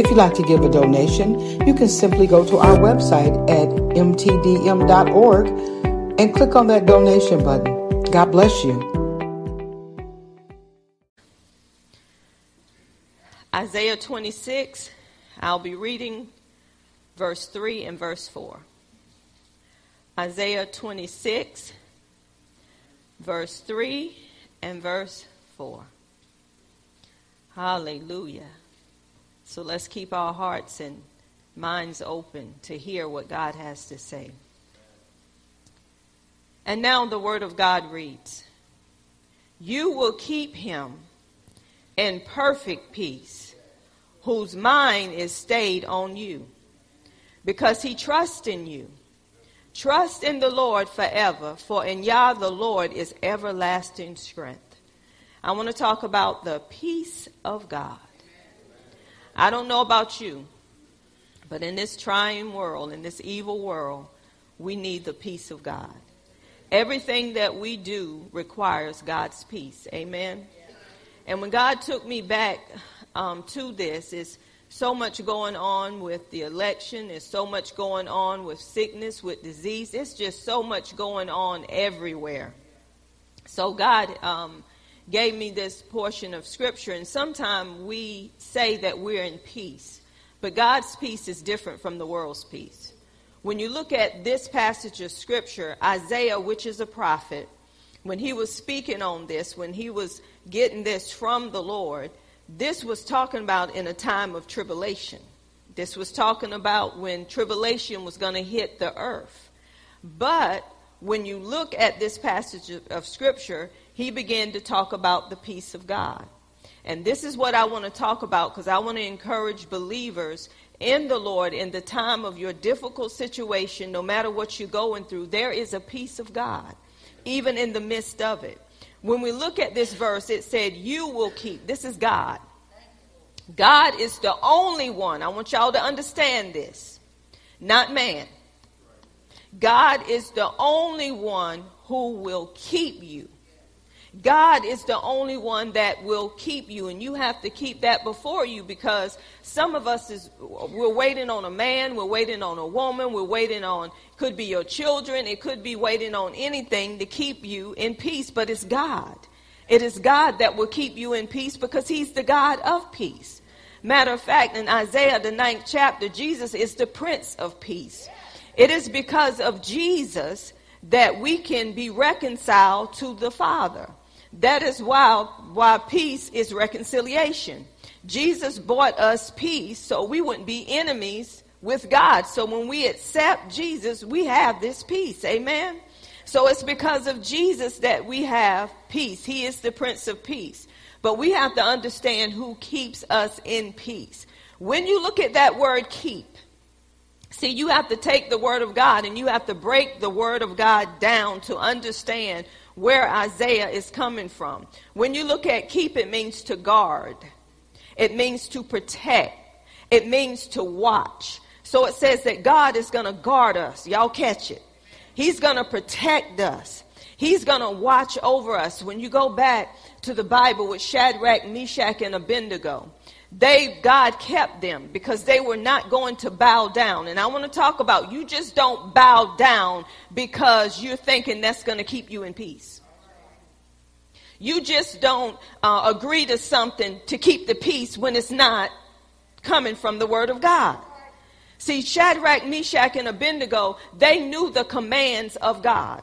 If you'd like to give a donation, you can simply go to our website at mtdm.org and click on that donation button. God bless you. Isaiah 26, I'll be reading verse 3 and verse 4. Isaiah 26, verse 3 and verse 4. Hallelujah. So let's keep our hearts and minds open to hear what God has to say. And now the Word of God reads You will keep him in perfect peace, whose mind is stayed on you, because he trusts in you. Trust in the Lord forever, for in Yah the Lord is everlasting strength. I want to talk about the peace of God. I don't know about you, but in this trying world, in this evil world, we need the peace of God. Everything that we do requires God's peace. Amen. And when God took me back um, to this, is so much going on with the election. There's so much going on with sickness, with disease. It's just so much going on everywhere. So God um, gave me this portion of scripture. And sometimes we say that we're in peace, but God's peace is different from the world's peace. When you look at this passage of scripture, Isaiah, which is a prophet, when he was speaking on this, when he was getting this from the Lord, this was talking about in a time of tribulation. This was talking about when tribulation was going to hit the earth. But when you look at this passage of, of scripture, he began to talk about the peace of God. And this is what I want to talk about because I want to encourage believers in the Lord in the time of your difficult situation, no matter what you're going through, there is a peace of God, even in the midst of it. When we look at this verse, it said, You will keep. This is God. God is the only one. I want y'all to understand this, not man. God is the only one who will keep you. God is the only one that will keep you, and you have to keep that before you because some of us is we're waiting on a man, we're waiting on a woman, we're waiting on could be your children, it could be waiting on anything to keep you in peace, but it's God. It is God that will keep you in peace because He's the God of peace. Matter of fact, in Isaiah the ninth chapter, Jesus is the Prince of Peace. It is because of Jesus that we can be reconciled to the Father. That is why, why peace is reconciliation. Jesus bought us peace so we wouldn't be enemies with God. So when we accept Jesus, we have this peace. Amen. So it's because of Jesus that we have peace. He is the Prince of Peace. But we have to understand who keeps us in peace. When you look at that word keep, see, you have to take the word of God and you have to break the word of God down to understand where Isaiah is coming from. When you look at keep, it means to guard, it means to protect, it means to watch. So it says that God is going to guard us. Y'all catch it. He's going to protect us. He's going to watch over us. When you go back to the Bible with Shadrach, Meshach, and Abednego, they God kept them because they were not going to bow down. And I want to talk about you just don't bow down because you're thinking that's going to keep you in peace. You just don't uh, agree to something to keep the peace when it's not coming from the word of God. See, Shadrach, Meshach, and Abednego, they knew the commands of God.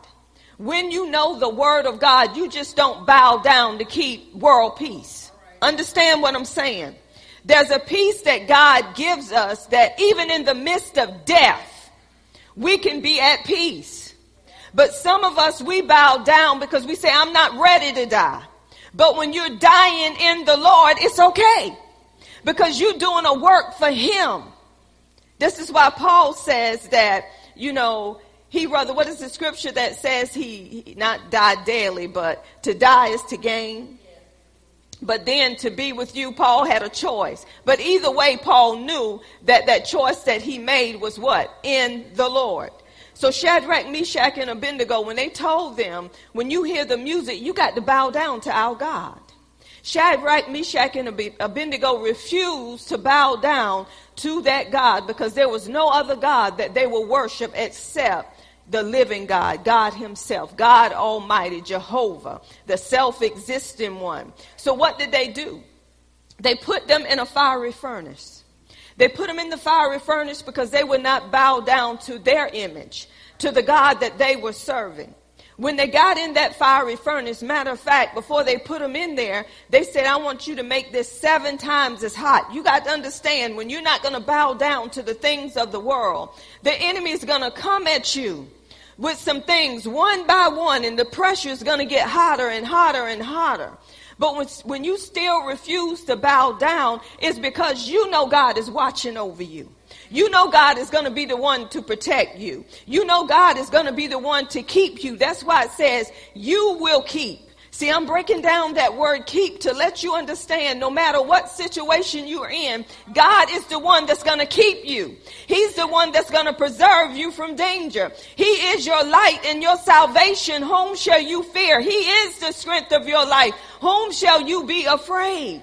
When you know the word of God, you just don't bow down to keep world peace. Understand what I'm saying? There's a peace that God gives us that even in the midst of death, we can be at peace. But some of us, we bow down because we say, I'm not ready to die. But when you're dying in the Lord, it's okay. because you're doing a work for him. This is why Paul says that, you know, he rather, what is the scripture that says he, he not died daily, but to die is to gain? But then to be with you, Paul had a choice. But either way, Paul knew that that choice that he made was what? In the Lord. So Shadrach, Meshach, and Abednego, when they told them, when you hear the music, you got to bow down to our God. Shadrach, Meshach, and Abednego refused to bow down to that God because there was no other God that they would worship except the living God, God Himself, God Almighty, Jehovah, the self existing one. So, what did they do? They put them in a fiery furnace. They put them in the fiery furnace because they would not bow down to their image, to the God that they were serving. When they got in that fiery furnace, matter of fact, before they put them in there, they said, I want you to make this seven times as hot. You got to understand when you're not going to bow down to the things of the world, the enemy is going to come at you with some things one by one, and the pressure is going to get hotter and hotter and hotter. But when, when you still refuse to bow down, it's because you know God is watching over you. You know God is going to be the one to protect you. You know God is going to be the one to keep you. That's why it says, You will keep. See, I'm breaking down that word keep to let you understand no matter what situation you're in, God is the one that's going to keep you. He's the one that's going to preserve you from danger. He is your light and your salvation. Whom shall you fear? He is the strength of your life. Whom shall you be afraid?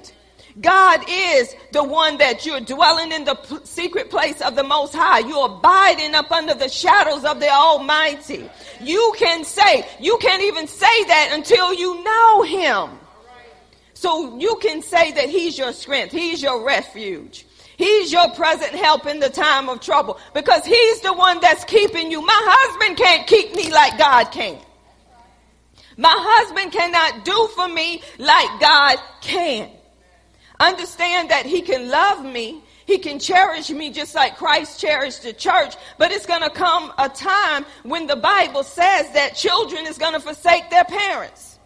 God is the one that you're dwelling in the p- secret place of the Most High. You're abiding up under the shadows of the Almighty. You can say, you can't even say that until you know Him. So you can say that He's your strength, He's your refuge. He's your present help in the time of trouble because He's the one that's keeping you. My husband can't keep me like God can. My husband cannot do for me like God can. Understand that He can love me. He can cherish me just like Christ cherished the church. But it's going to come a time when the Bible says that children is going to forsake their parents.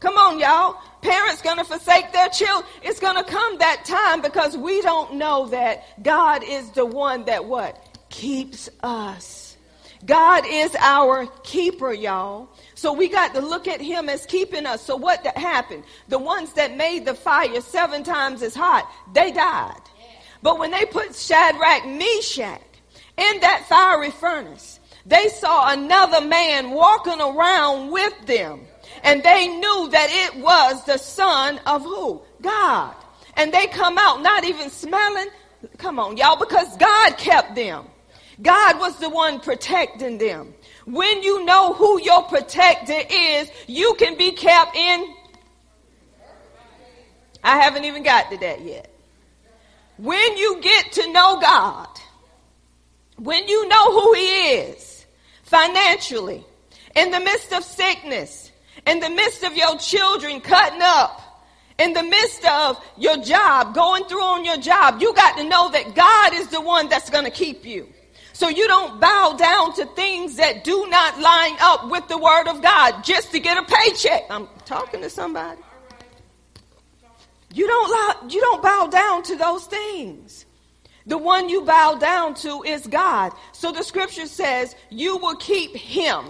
Come on, y'all. Parents going to forsake their children. It's going to come that time because we don't know that God is the one that what? Keeps us. God is our keeper, y'all. So we got to look at him as keeping us. So what happened? The ones that made the fire seven times as hot, they died. But when they put Shadrach, Meshach in that fiery furnace, they saw another man walking around with them. And they knew that it was the son of who? God. And they come out not even smelling. Come on, y'all, because God kept them. God was the one protecting them. When you know who your protector is, you can be kept in. I haven't even got to that yet. When you get to know God, when you know who He is financially, in the midst of sickness, in the midst of your children cutting up, in the midst of your job, going through on your job, you got to know that God is the one that's going to keep you. So you don't bow down to things that do not line up with the word of God just to get a paycheck. I'm talking to somebody. You don't you don't bow down to those things. The one you bow down to is God. So the scripture says you will keep him.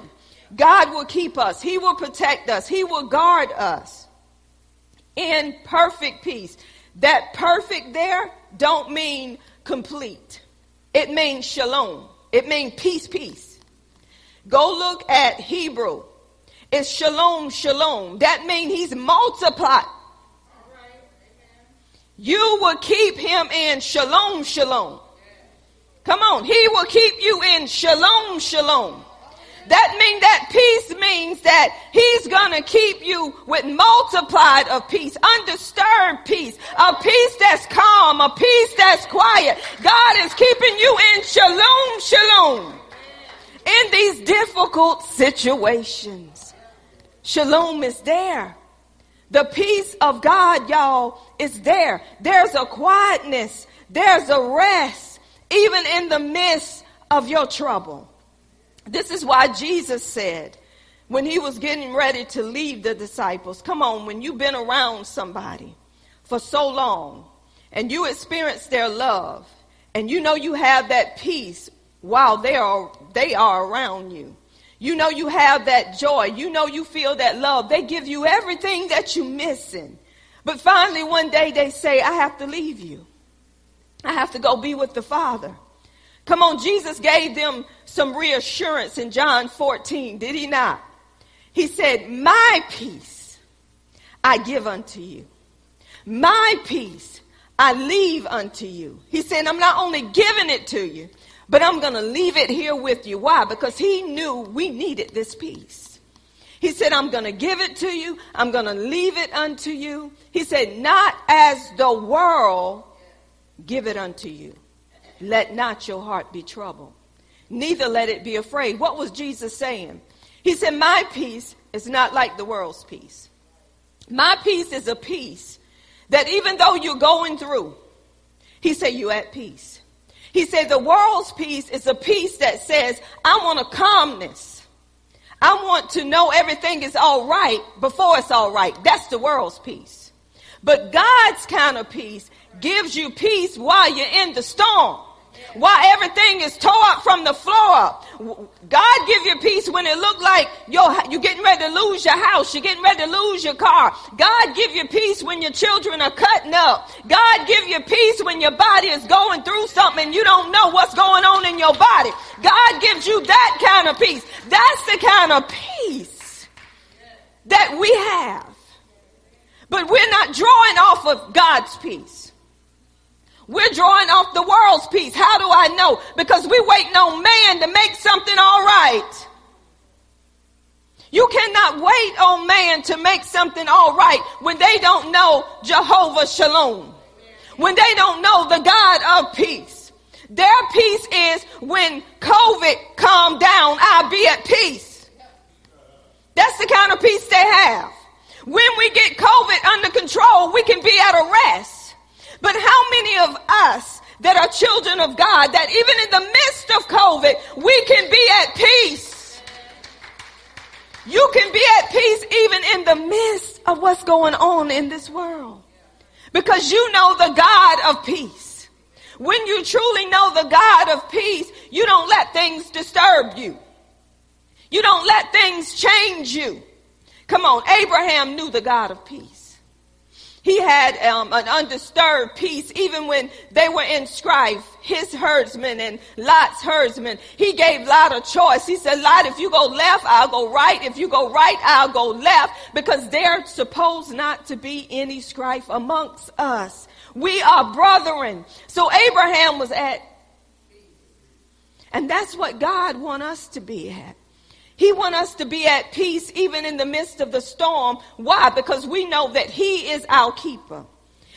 God will keep us. He will protect us. He will guard us in perfect peace. That perfect there don't mean complete. It means shalom. It means peace, peace. Go look at Hebrew. It's shalom, shalom. That means he's multiplied. You will keep him in shalom, shalom. Come on. He will keep you in shalom, shalom. That means that peace means that he's to keep you with multiplied of peace, undisturbed peace, a peace that's calm, a peace that's quiet. God is keeping you in shalom, shalom in these difficult situations. Shalom is there. The peace of God, y'all, is there. There's a quietness. There's a rest, even in the midst of your trouble. This is why Jesus said, when he was getting ready to leave the disciples, come on, when you've been around somebody for so long, and you experience their love and you know you have that peace while they are they are around you. You know you have that joy. You know you feel that love. They give you everything that you're missing. But finally one day they say, I have to leave you. I have to go be with the Father. Come on, Jesus gave them some reassurance in John 14, did he not? He said, My peace I give unto you. My peace I leave unto you. He said, I'm not only giving it to you, but I'm going to leave it here with you. Why? Because he knew we needed this peace. He said, I'm going to give it to you. I'm going to leave it unto you. He said, not as the world give it unto you. Let not your heart be troubled. Neither let it be afraid. What was Jesus saying? He said, my peace is not like the world's peace. My peace is a peace that even though you're going through, he said, you're at peace. He said, the world's peace is a peace that says, I want a calmness. I want to know everything is all right before it's all right. That's the world's peace. But God's kind of peace gives you peace while you're in the storm. While everything is tore up from the floor God give you peace when it look like you're, you're getting ready to lose your house. You're getting ready to lose your car. God give you peace when your children are cutting up. God give you peace when your body is going through something and you don't know what's going on in your body. God gives you that kind of peace. That's the kind of peace that we have. But we're not drawing off of God's peace. We're drawing off the world's peace. How do I know? Because we're waiting on man to make something all right. You cannot wait on man to make something all right when they don't know Jehovah Shalom. When they don't know the God of peace. Their peace is when COVID calm down, I'll be at peace. That's the kind of peace they have. When we get COVID under control, we can be at a rest. But how many of us that are children of God that even in the midst of COVID, we can be at peace? You can be at peace even in the midst of what's going on in this world. Because you know the God of peace. When you truly know the God of peace, you don't let things disturb you. You don't let things change you. Come on, Abraham knew the God of peace. He had um, an undisturbed peace even when they were in strife. His herdsmen and Lot's herdsmen. He gave Lot a choice. He said, Lot, if you go left, I'll go right. If you go right, I'll go left because there's supposed not to be any strife amongst us. We are brethren. So Abraham was at, and that's what God want us to be at. He wants us to be at peace even in the midst of the storm. Why? Because we know that He is our keeper.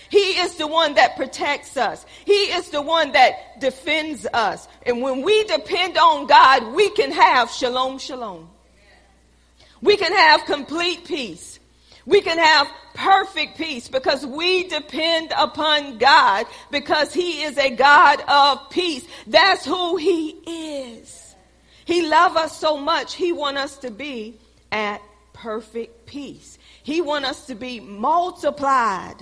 He is the one that protects us. He is the one that defends us. And when we depend on God, we can have shalom, shalom. We can have complete peace. We can have perfect peace because we depend upon God because He is a God of peace. That's who He is. He loves us so much, he want us to be at perfect peace. He want us to be multiplied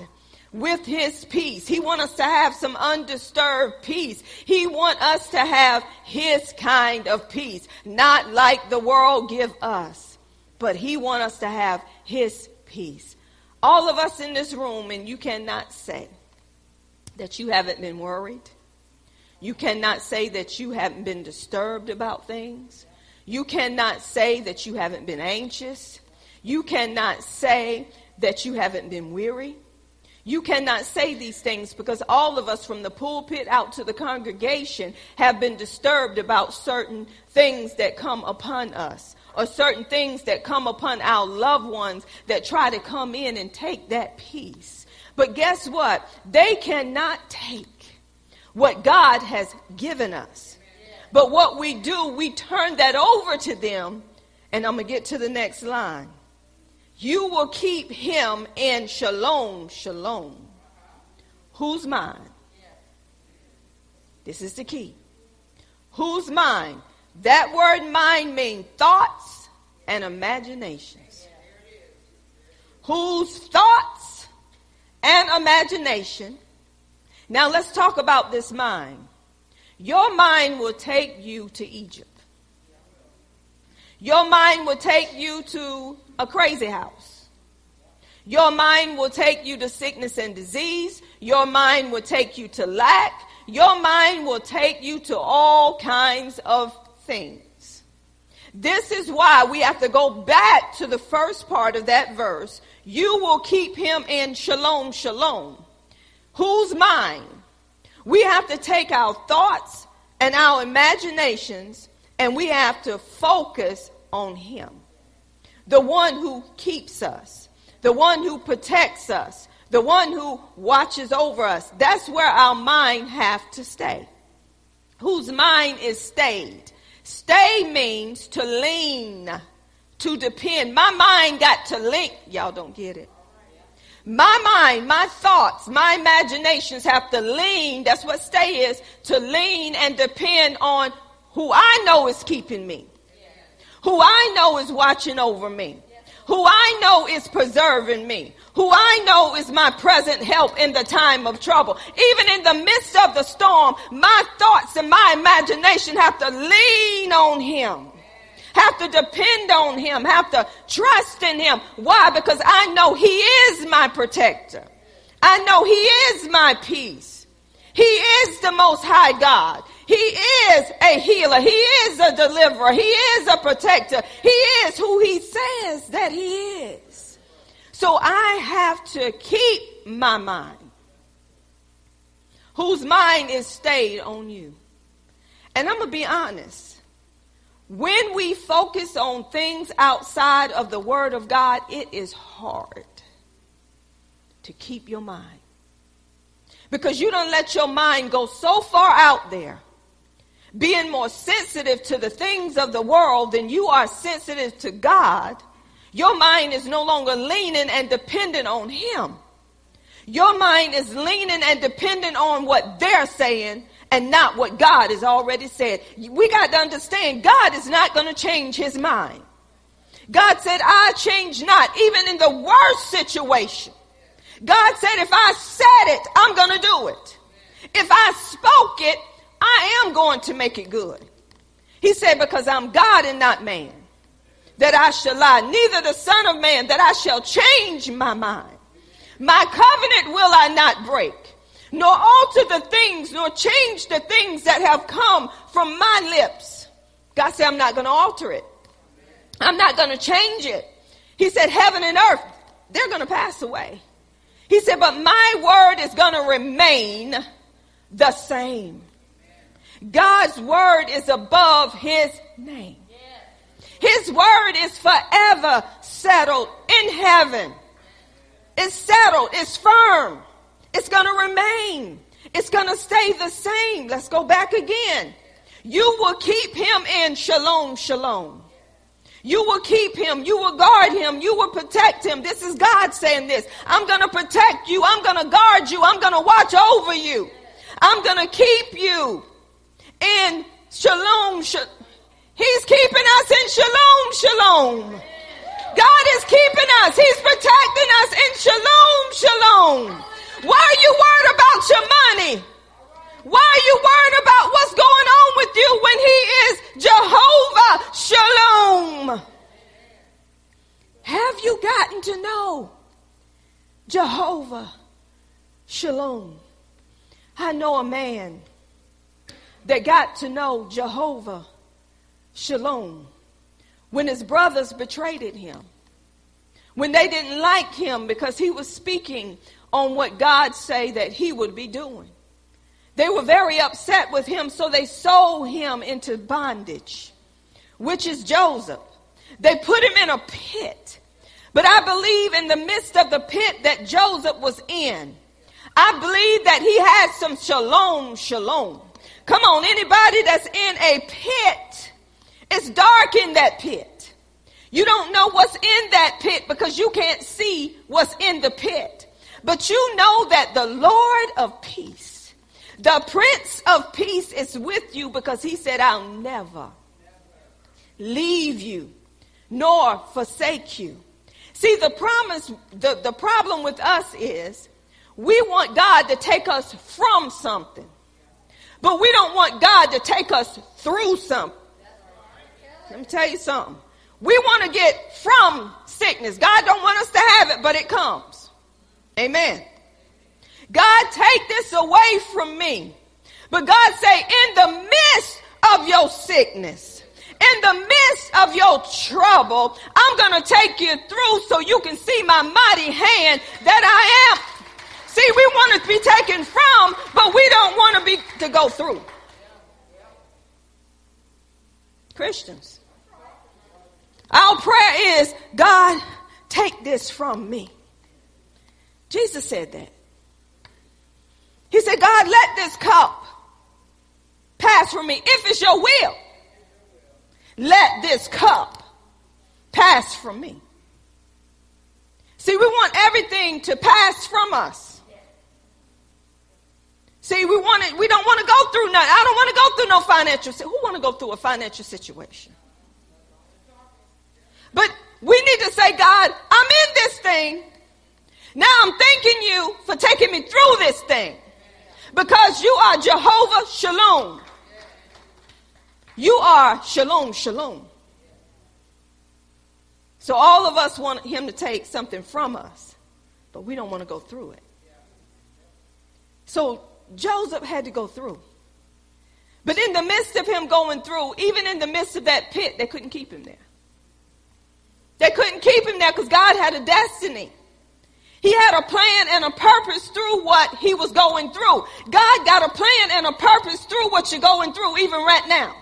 with his peace. He want us to have some undisturbed peace. He want us to have his kind of peace, not like the world give us, but he want us to have his peace. All of us in this room, and you cannot say that you haven't been worried. You cannot say that you haven't been disturbed about things. You cannot say that you haven't been anxious. You cannot say that you haven't been weary. You cannot say these things because all of us from the pulpit out to the congregation have been disturbed about certain things that come upon us or certain things that come upon our loved ones that try to come in and take that peace. But guess what? They cannot take what God has given us. But what we do, we turn that over to them. And I'm going to get to the next line. You will keep him in shalom, shalom. Whose mind? This is the key. Whose mind? That word mind means thoughts and imaginations. Whose thoughts and imagination Now let's talk about this mind. Your mind will take you to Egypt. Your mind will take you to a crazy house. Your mind will take you to sickness and disease. Your mind will take you to lack. Your mind will take you to all kinds of things. This is why we have to go back to the first part of that verse. You will keep him in shalom, shalom. Whose mind? We have to take our thoughts and our imaginations and we have to focus on him. The one who keeps us, the one who protects us, the one who watches over us. That's where our mind have to stay. Whose mind is stayed. Stay means to lean, to depend. My mind got to link. Y'all don't get it. My mind, my thoughts, my imaginations have to lean. That's what stay is to lean and depend on who I know is keeping me, who I know is watching over me, who I know is preserving me, who I know is my present help in the time of trouble. Even in the midst of the storm, my thoughts and my imagination have to lean on him. Have to depend on him, have to trust in him. Why? Because I know he is my protector. I know he is my peace. He is the most high God. He is a healer. He is a deliverer. He is a protector. He is who he says that he is. So I have to keep my mind, whose mind is stayed on you. And I'm going to be honest. When we focus on things outside of the Word of God, it is hard to keep your mind. Because you don't let your mind go so far out there, being more sensitive to the things of the world than you are sensitive to God your mind is no longer leaning and dependent on Him. Your mind is leaning and dependent on what they're saying and not what God has already said. We got to understand God is not going to change His mind. God said, I change not, even in the worst situation. God said, if I said it, I'm going to do it. If I spoke it, I am going to make it good. He said, because I'm God and not man that I shall lie, neither the Son of Man that I shall change my mind. My covenant will I not break, nor alter the things, nor change the things that have come from my lips. God said, I'm not going to alter it. I'm not going to change it. He said, heaven and earth, they're going to pass away. He said, but my word is going to remain the same. God's word is above his name. His word is forever settled in heaven. It's settled. It's firm. It's going to remain. It's going to stay the same. Let's go back again. You will keep him in shalom, shalom. You will keep him. You will guard him. You will protect him. This is God saying this. I'm going to protect you. I'm going to guard you. I'm going to watch over you. I'm going to keep you in shalom, shalom. He's keeping us in shalom, shalom. God is keeping us. He's protecting us in shalom, shalom. Why are you worried about your money? Why are you worried about what's going on with you when He is Jehovah Shalom? Have you gotten to know Jehovah Shalom? I know a man that got to know Jehovah Shalom. When his brothers betrayed him, when they didn't like him because he was speaking on what God say that he would be doing. They were very upset with him, so they sold him into bondage, which is Joseph. They put him in a pit. But I believe in the midst of the pit that Joseph was in, I believe that he had some shalom, shalom. Come on, anybody that's in a pit it's dark in that pit. You don't know what's in that pit because you can't see what's in the pit. But you know that the Lord of peace, the Prince of peace is with you because he said, I'll never leave you nor forsake you. See, the promise, the, the problem with us is We want God to take us from something, but we don't want God to take us through something. Let me tell you something. We want to get from sickness. God don't want us to have it, but it comes. Amen. God, take this away from me. But God say, in the midst of your sickness, in the midst of your trouble, I'm going to take you through so you can see my mighty hand that I am. See, we want to be taken from, but we don't want to be to go through. Christians. Our prayer is, God, take this from me. Jesus said that. He said, God, let this cup pass from me if it's your will. Let this cup pass from me. See, we want everything to pass from us. See, we want it, we don't want to go through nothing. I don't want to go through no financial. Who want to go through a financial situation? But we need to say, God, I'm in this thing. Now I'm thanking you for taking me through this thing. Because you are Jehovah Shalom. You are Shalom, Shalom. So all of us want him to take something from us, but we don't want to go through it. So Joseph had to go through. But in the midst of him going through, even in the midst of that pit, they couldn't keep him there. They couldn't keep him there because God had a destiny. He had a plan and a purpose through what he was going through. God got a plan and a purpose through what you're going through, even right now.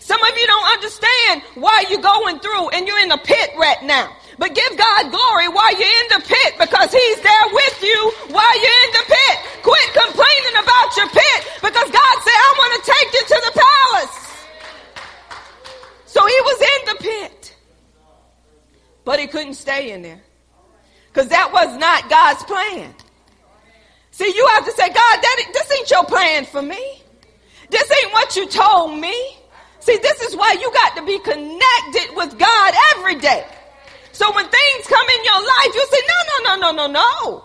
Some of you don't understand why you're going through and you're in the pit right now. But give God glory while you're in the pit because He's there with you while you're in the pit. Quit complaining about your pit because God said, I want to take you to the palace. So He was in the pit, but He couldn't stay in there because that was not God's plan. See, you have to say, God, that, this ain't your plan for me. This ain't what you told me. See, this is why you got to be connected with God every day. So when things come in your life, you say, no, no, no, no, no, no.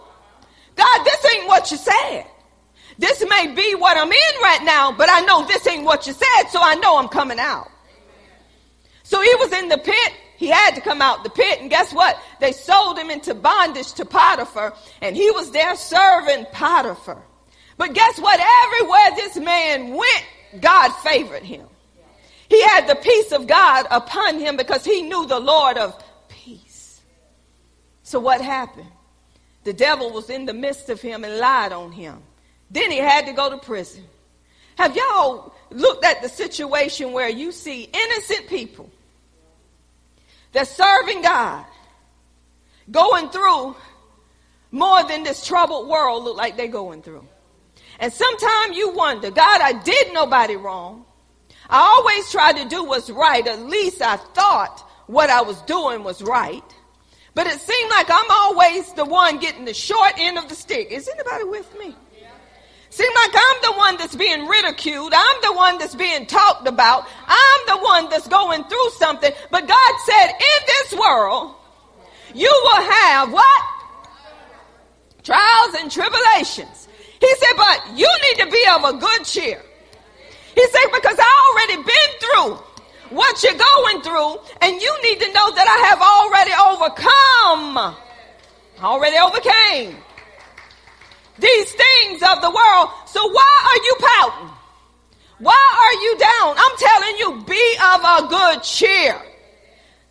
God, this ain't what you said. This may be what I'm in right now, but I know this ain't what you said, so I know I'm coming out. So he was in the pit. He had to come out the pit. And guess what? They sold him into bondage to Potiphar, and he was there serving Potiphar. But guess what? Everywhere this man went, God favored him. He had the peace of God upon him because he knew the Lord of peace. So what happened? The devil was in the midst of him and lied on him. Then he had to go to prison. Have y'all looked at the situation where you see innocent people that's serving God going through more than this troubled world look like they're going through? And sometimes you wonder, God, I did nobody wrong. I always tried to do what's right. At least I thought what I was doing was right. But it seemed like I'm always the one getting the short end of the stick. Is anybody with me? Seem like I'm the one that's being ridiculed. I'm the one that's being talked about. I'm the one that's going through something. But God said, in this world, you will have what? Trials and tribulations. He said, but you need to be of a good cheer. He said, because I already been through what you're going through, and you need to know that I have already overcome, already overcame these things of the world. So why are you pouting? Why are you down? I'm telling you, be of a good cheer.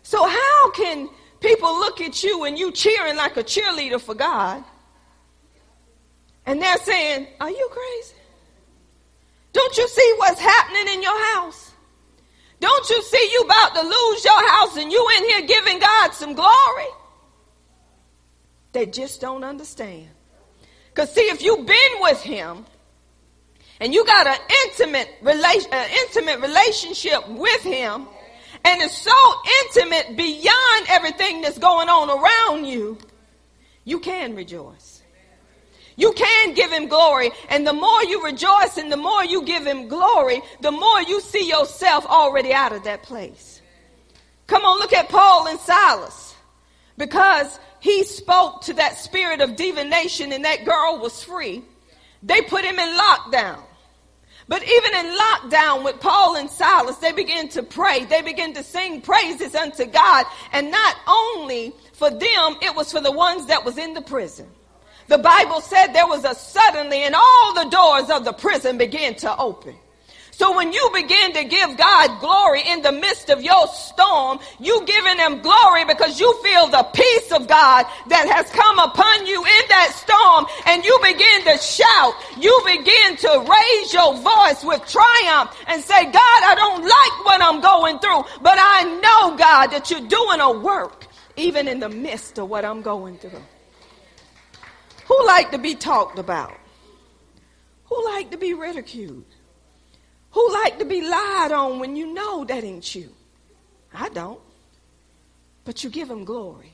So how can people look at you and you cheering like a cheerleader for God? And they're saying, are you crazy? Don't you see what's happening in your house? Don't you see you about to lose your house and you in here giving God some glory? They just don't understand. Because see, if you've been with him and you got an intimate an intimate relationship with him, and it's so intimate beyond everything that's going on around you, you can rejoice. You can give him glory. And the more you rejoice and the more you give him glory, the more you see yourself already out of that place. Come on, look at Paul and Silas. Because he spoke to that spirit of divination and that girl was free, they put him in lockdown. But even in lockdown with Paul and Silas, they began to pray. They began to sing praises unto God. And not only for them, it was for the ones that was in the prison. The Bible said there was a suddenly and all the doors of the prison began to open. So when you begin to give God glory in the midst of your storm, you giving him glory because you feel the peace of God that has come upon you in that storm and you begin to shout. You begin to raise your voice with triumph and say, God, I don't like what I'm going through, but I know God that you're doing a work even in the midst of what I'm going through. Who like to be talked about? Who like to be ridiculed? Who like to be lied on when you know that ain't you? I don't. But you give him glory.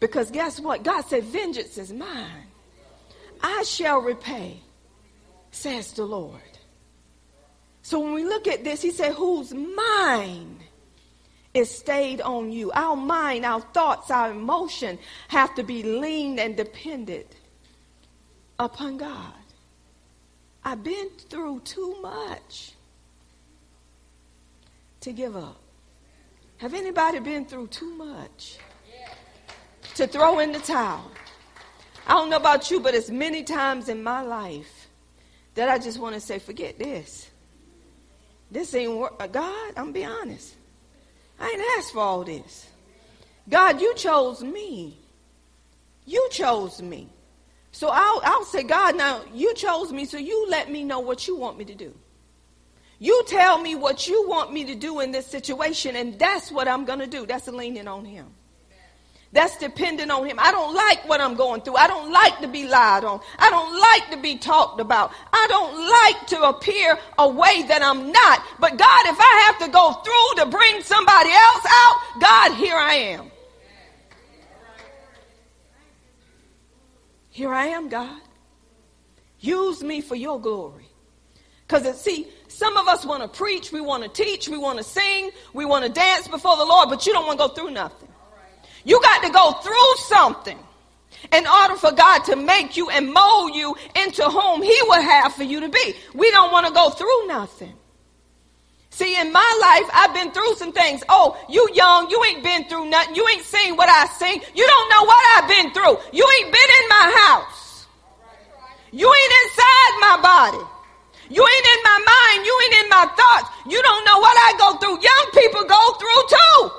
Because guess what? God said, Vengeance is mine. I shall repay, says the Lord. So when we look at this, he said, Whose mind is stayed on you? Our mind, our thoughts, our emotion have to be leaned and dependent upon God. I've been through too much to give up. Have anybody been through too much to throw in the towel? I don't know about you, but it's many times in my life that I just want to say, forget this. This ain't work. Uh, God, I'm be honest. I ain't asked for all this. God, you chose me. You chose me. So I'll, I'll say, God, now you chose me, so you let me know what you want me to do. You tell me what you want me to do in this situation, and that's what I'm going to do. That's leaning on Him. That's dependent on Him. I don't like what I'm going through. I don't like to be lied on. I don't like to be talked about. I don't like to appear a way that I'm not. But God, if I have to go through to bring somebody else out, God, here I am. Here I am, God. Use me for your glory. Because, see, some of us want to preach, we want to teach, we want to sing, we want to dance before the Lord, but you don't want to go through nothing. You got to go through something in order for God to make you and mold you into whom He would have for you to be. We don't want to go through nothing. See, in my life, I've been through some things. Oh, you young, you ain't been through nothing. You ain't seen what I seen. You don't know what I've been through. You ain't been in my house. You ain't inside my body. You ain't in my mind. You ain't in my thoughts. You don't know what I go through. Young people go through too.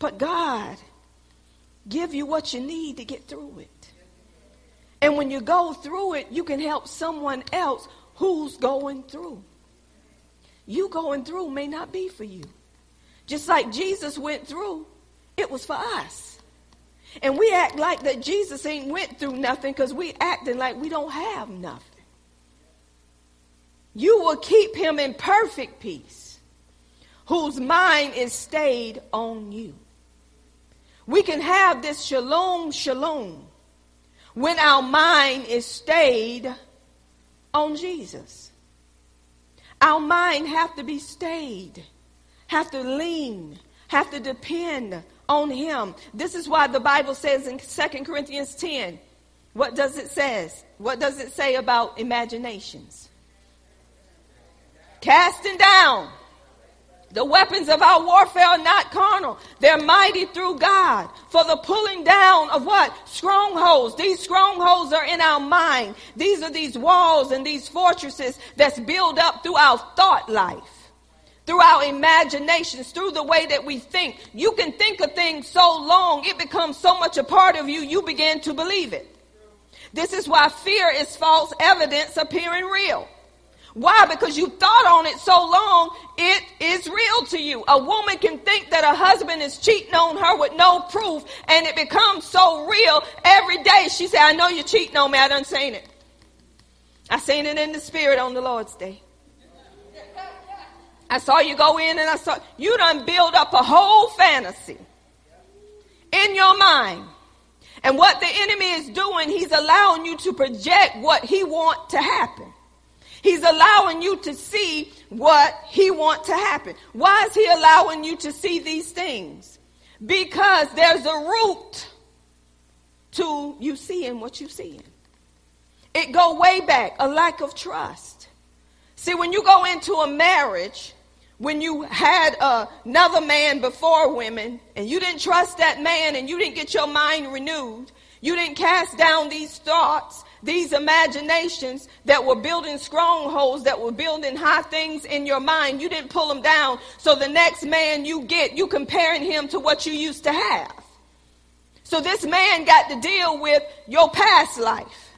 But God give you what you need to get through it. And when you go through it, you can help someone else who's going through. You going through may not be for you. Just like Jesus went through, it was for us. And we act like that Jesus ain't went through nothing because we acting like we don't have nothing. You will keep him in perfect peace, whose mind is stayed on you. We can have this shalom, shalom, when our mind is stayed on Jesus. Our mind have to be stayed, have to lean, have to depend on him. This is why the Bible says in 2 Corinthians 10, what does it says? What does it say about imaginations? Casting down the weapons of our warfare are not carnal. They're mighty through God for the pulling down of what? Strongholds. These strongholds are in our mind. These are these walls and these fortresses that's built up through our thought life, through our imaginations, through the way that we think. You can think a thing so long, it becomes so much a part of you, you begin to believe it. This is why fear is false evidence appearing real. Why? Because you thought on it so long, it is real to you. A woman can think that a husband is cheating on her with no proof, and it becomes so real every day. She said, I know you're cheating on me. I done seen it. I seen it in the spirit on the Lord's day. I saw you go in and I saw you done build up a whole fantasy in your mind. And what the enemy is doing, he's allowing you to project what he want to happen. He's allowing you to see what he wants to happen. Why is he allowing you to see these things? Because there's a root to you seeing what you seeing. It go way back, a lack of trust. See, when you go into a marriage, when you had uh, another man before women and you didn't trust that man and you didn't get your mind renewed, you didn't cast down these thoughts, these imaginations that were building strongholds, that were building high things in your mind, you didn't pull them down. So the next man you get, you comparing him to what you used to have. So this man got to deal with your past life.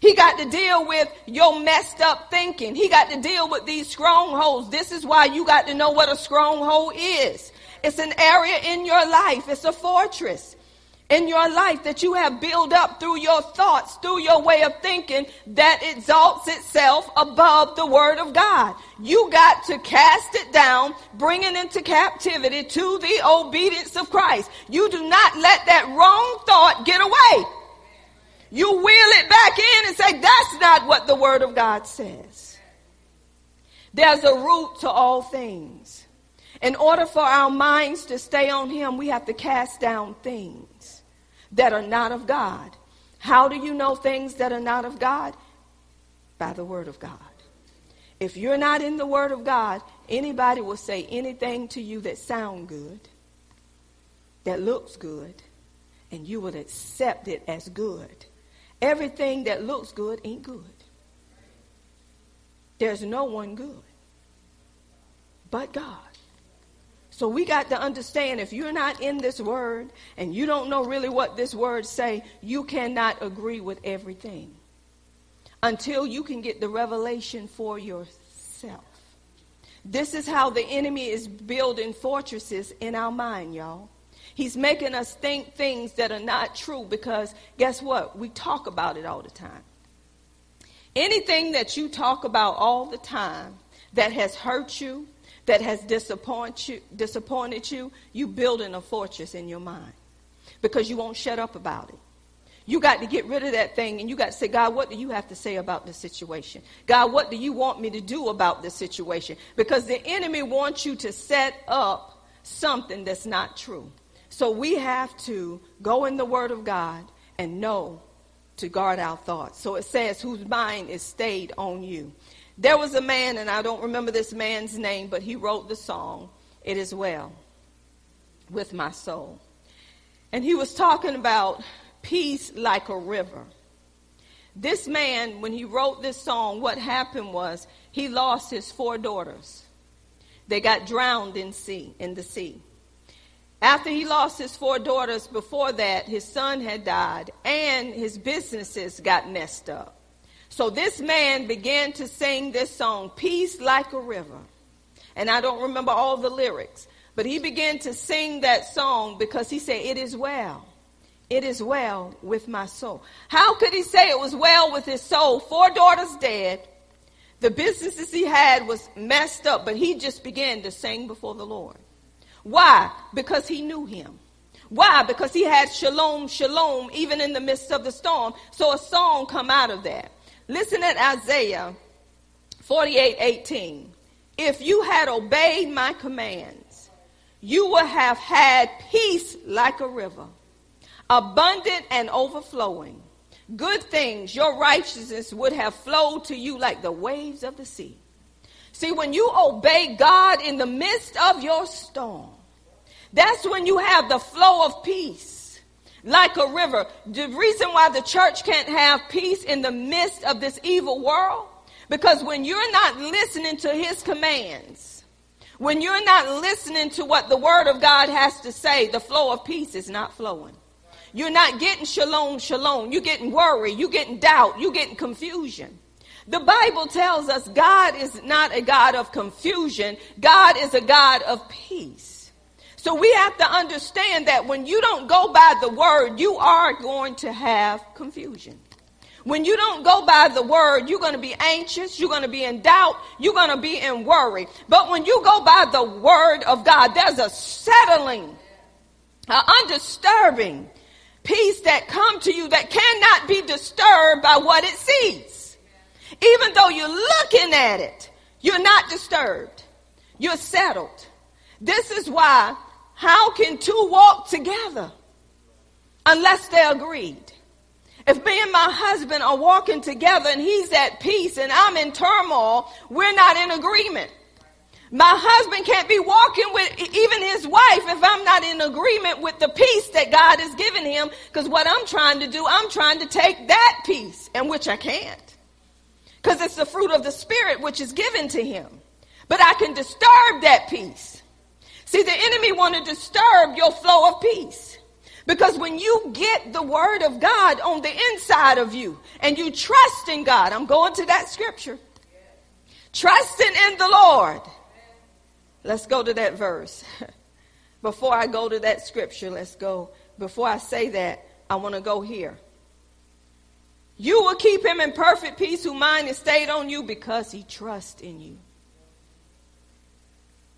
He got to deal with your messed up thinking. He got to deal with these strongholds. This is why you got to know what a stronghold is. It's an area in your life. It's a fortress in your life that you have built up through your thoughts, through your way of thinking that exalts itself above the word of God. You got to cast it down, bring it into captivity to the obedience of Christ. You do not let that wrong thought get away. You wheel it back in and say, that's not what the Word of God says. There's a root to all things. In order for our minds to stay on Him, we have to cast down things that are not of God. How do you know things that are not of God? By the Word of God. If you're not in the Word of God, anybody will say anything to you that sound good, that looks good, and you will accept it as good Everything that looks good ain't good. There's no one good but God. So we got to understand if you're not in this word and you don't know really what this word say, you cannot agree with everything until you can get the revelation for yourself. This is how the enemy is building fortresses in our mind, y'all. He's making us think things that are not true because guess what? We talk about it all the time. Anything that you talk about all the time that has hurt you, that has disappointed you, disappointed you, you building a fortress in your mind because you won't shut up about it. You got to get rid of that thing and you got to say, God, what do you have to say about this situation? God, what do you want me to do about this situation? Because the enemy wants you to set up something that's not true. So we have to go in the Word of God and know to guard our thoughts. So it says, whose mind is stayed on you. There was a man, and I don't remember this man's name, but he wrote the song, It Is Well with My Soul. And he was talking about peace like a river. This man, when he wrote this song, what happened was he lost his four daughters. They got drowned in sea, in the sea. After he lost his four daughters, before that, his son had died and his businesses got messed up. So this man began to sing this song, Peace Like a River. And I don't remember all the lyrics, but he began to sing that song because he said, It is well. It is well with my soul. How could he say it was well with his soul? Four daughters dead. The businesses he had was messed up, but he just began to sing before the Lord. Why? Because he knew him. Why? Because he had shalom, shalom, even in the midst of the storm. So a song come out of that. Listen at Isaiah 48, 18. If you had obeyed my commands, you would have had peace like a river, abundant and overflowing. Good things, your righteousness would have flowed to you like the waves of the sea. See, when you obey God in the midst of your storm, that's when you have the flow of peace like a river. The reason why the church can't have peace in the midst of this evil world, because when you're not listening to his commands, when you're not listening to what the word of God has to say, the flow of peace is not flowing. You're not getting shalom, shalom. You're getting worry. You're getting doubt. You're getting confusion. The Bible tells us God is not a God of confusion. God is a God of peace. So we have to understand that when you don't go by the word, you are going to have confusion. When you don't go by the word, you're going to be anxious, you're going to be in doubt, you're going to be in worry. But when you go by the word of God, there's a settling, an undisturbing peace that come to you that cannot be disturbed by what it sees. Even though you're looking at it, you're not disturbed. You're settled. This is why How can two walk together unless they're agreed? If me and my husband are walking together and he's at peace and I'm in turmoil, we're not in agreement. My husband can't be walking with even his wife if I'm not in agreement with the peace that God has given him. Because what I'm trying to do, I'm trying to take that peace, and which I can't. Because it's the fruit of the Spirit which is given to him. But I can disturb that peace. See, the enemy want to disturb your flow of peace. Because when you get the word of God on the inside of you and you trust in God, I'm going to that scripture. Trusting in the Lord Let's go to that verse. Before I go to that scripture, let's go. Before I say that, I want to go here. You will keep him in perfect peace whose mind is stayed on you because he trusts in you.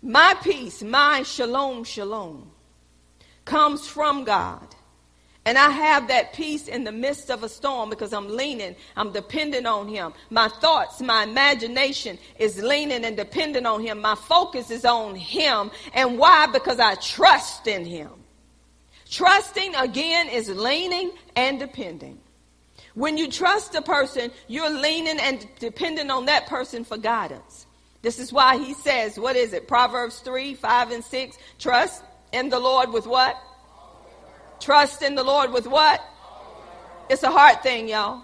My peace, my shalom, shalom, comes from God. And I have that peace in the midst of a storm because I'm leaning, I'm dependent on Him. My thoughts, my imagination is leaning and dependent on Him. My focus is on Him. And why? Because I trust in Him. Trusting again is leaning and depending. When you trust a person, you're leaning and dependent on that person for guidance. This is why he says, what is it? Proverbs 3, 5, and 6. Trust in the Lord with what? Trust in the Lord with what? It's a hard thing, y'all.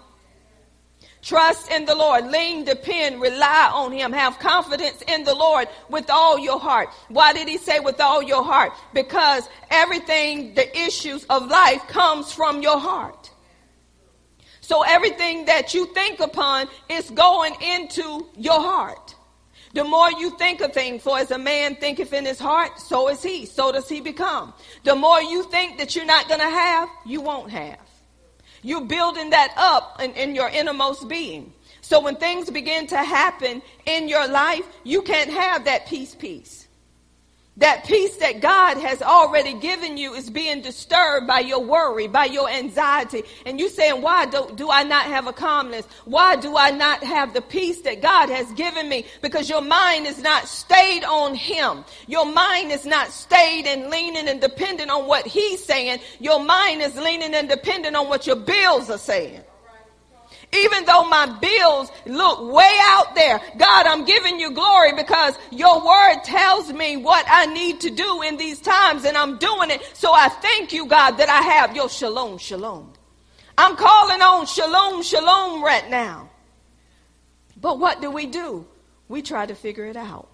Trust in the Lord. Lean, depend, rely on Him. Have confidence in the Lord with all your heart. Why did He say with all your heart? Because everything, the issues of life comes from your heart. So everything that you think upon is going into your heart. The more you think a thing, for as a man thinketh in his heart, so is he. So does he become. The more you think that you're not going to have, you won't have. You're building that up in, in your innermost being. So when things begin to happen in your life, you can't have that peace, peace. That peace that God has already given you is being disturbed by your worry, by your anxiety. And you saying, why do, do I not have a calmness? Why do I not have the peace that God has given me? Because your mind is not stayed on Him. Your mind is not stayed and leaning and dependent on what He's saying. Your mind is leaning and dependent on what your bills are saying. Even though my bills look way out there, God, I'm giving you glory because your word tells me what I need to do in these times and I'm doing it. So I thank you, God, that I have your shalom, shalom. I'm calling on shalom, shalom right now. But what do we do? We try to figure it out.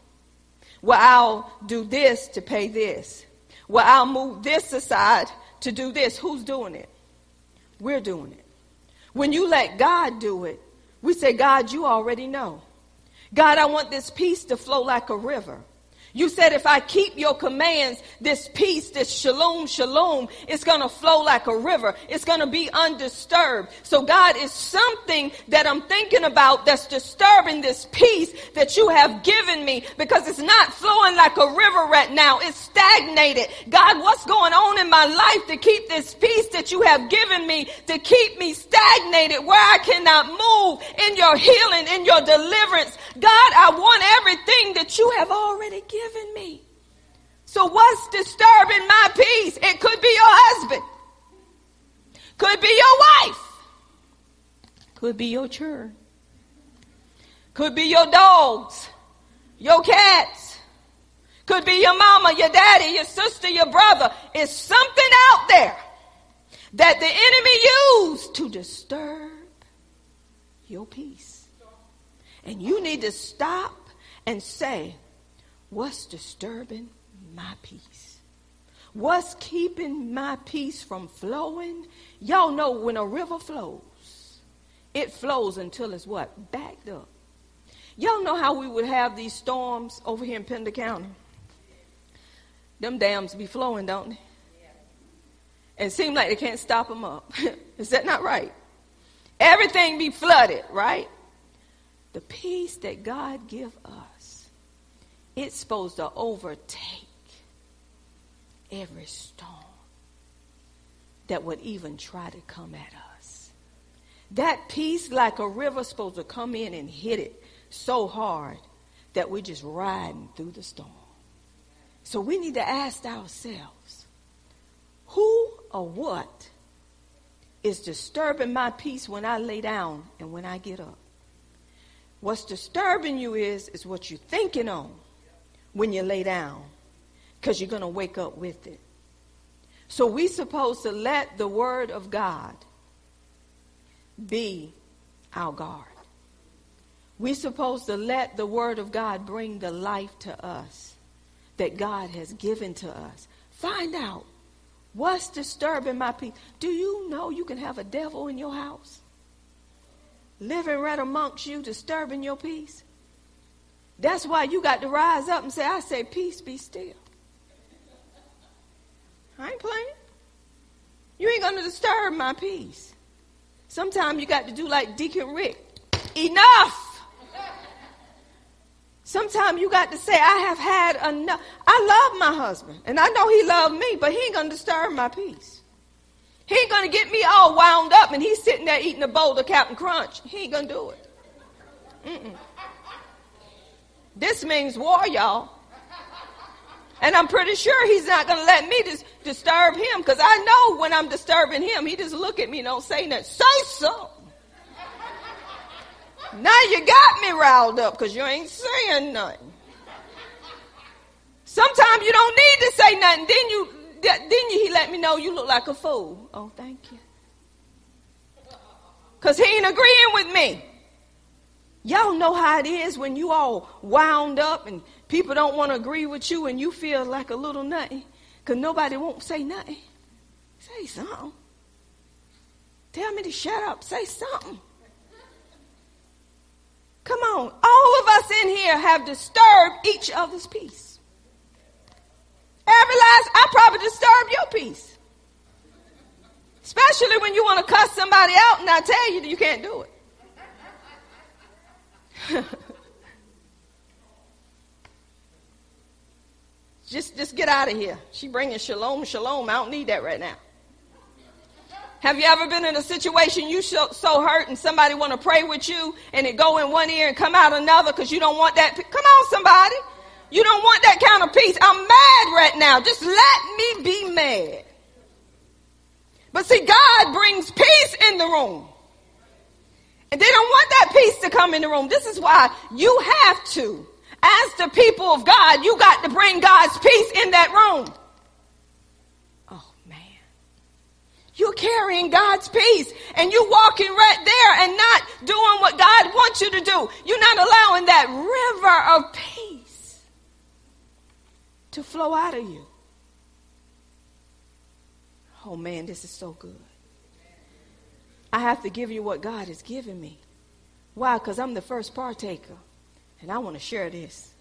Well, I'll do this to pay this. Well, I'll move this aside to do this. Who's doing it? We're doing it. When you let God do it, we say, God, you already know. God, I want this peace to flow like a river. You said if I keep your commands, this peace, this shalom, shalom, it's going to flow like a river. It's going to be undisturbed. So God is something that I'm thinking about that's disturbing this peace that you have given me because it's not flowing like a river right now. It's stagnated. God, what's going on in my life to keep this peace that you have given me to keep me stagnated where I cannot move in your healing, in your deliverance? God, I want everything that you have already given given me. So what's disturbing my peace? It could be your husband. Could be your wife. Could be your children. Could be your dogs, your cats. Could be your mama, your daddy, your sister, your brother. It's something out there that the enemy used to disturb your peace. And you need to stop and say, What's disturbing my peace? What's keeping my peace from flowing? Y'all know when a river flows, it flows until it's what? Backed up. Y'all know how we would have these storms over here in Pender County? Them dams be flowing, don't they? And it seems like they can't stop them up. Is that not right? Everything be flooded, right? The peace that God give us it's supposed to overtake every storm that would even try to come at us. That peace, like a river, supposed to come in and hit it so hard that we're just riding through the storm. So we need to ask ourselves who or what is disturbing my peace when I lay down and when I get up? What's disturbing you is, is what you're thinking on when you lay down because you're going to wake up with it. So we're supposed to let the word of God be our guard. We're supposed to let the word of God bring the life to us that God has given to us. Find out what's disturbing my peace. Do you know you can have a devil in your house? Living right amongst you, disturbing your peace? That's why you got to rise up and say, I say, peace be still. I ain't playing. You ain't going to disturb my peace. Sometimes you got to do like Deacon Rick. Enough! Sometimes you got to say, I have had enough. I love my husband, and I know he loved me, but he ain't going to disturb my peace. He ain't going to get me all wound up, and he's sitting there eating a bowl of Captain Crunch. He ain't going to do it. Mm-mm. This means war, y'all. And I'm pretty sure he's not going to let me dis- disturb him because I know when I'm disturbing him, he just look at me and don't say nothing. Say something. now you got me riled up because you ain't saying nothing. Sometimes you don't need to say nothing. Then you, then you, he let me know you look like a fool. Oh, thank you. Because he ain't agreeing with me. Y'all know how it is when you all wound up and people don't want to agree with you and you feel like a little nutty because nobody won't say nothing. Say something. Tell me to shut up. Say something. Come on. All of us in here have disturbed each other's peace. Every last, I probably disturbed your peace. Especially when you want to cuss somebody out and I tell you that you can't do it. just, just get out of here. She bringing shalom, shalom. I don't need that right now. Have you ever been in a situation you so, hurt and somebody want to pray with you and it go in one ear and come out another because you don't want that? Come on, somebody. You don't want that kind of peace. I'm mad right now. Just let me be mad. But see, God brings peace in the room. And they don't want that peace to come in the room. This is why you have to, as the people of God, you got to bring God's peace in that room. Oh man. You're carrying God's peace and you're walking right there and not doing what God wants you to do. You're not allowing that river of peace to flow out of you. Oh man, this is so good. I have to give you what God has given me. Why? Because I'm the first partaker. And I want to share this.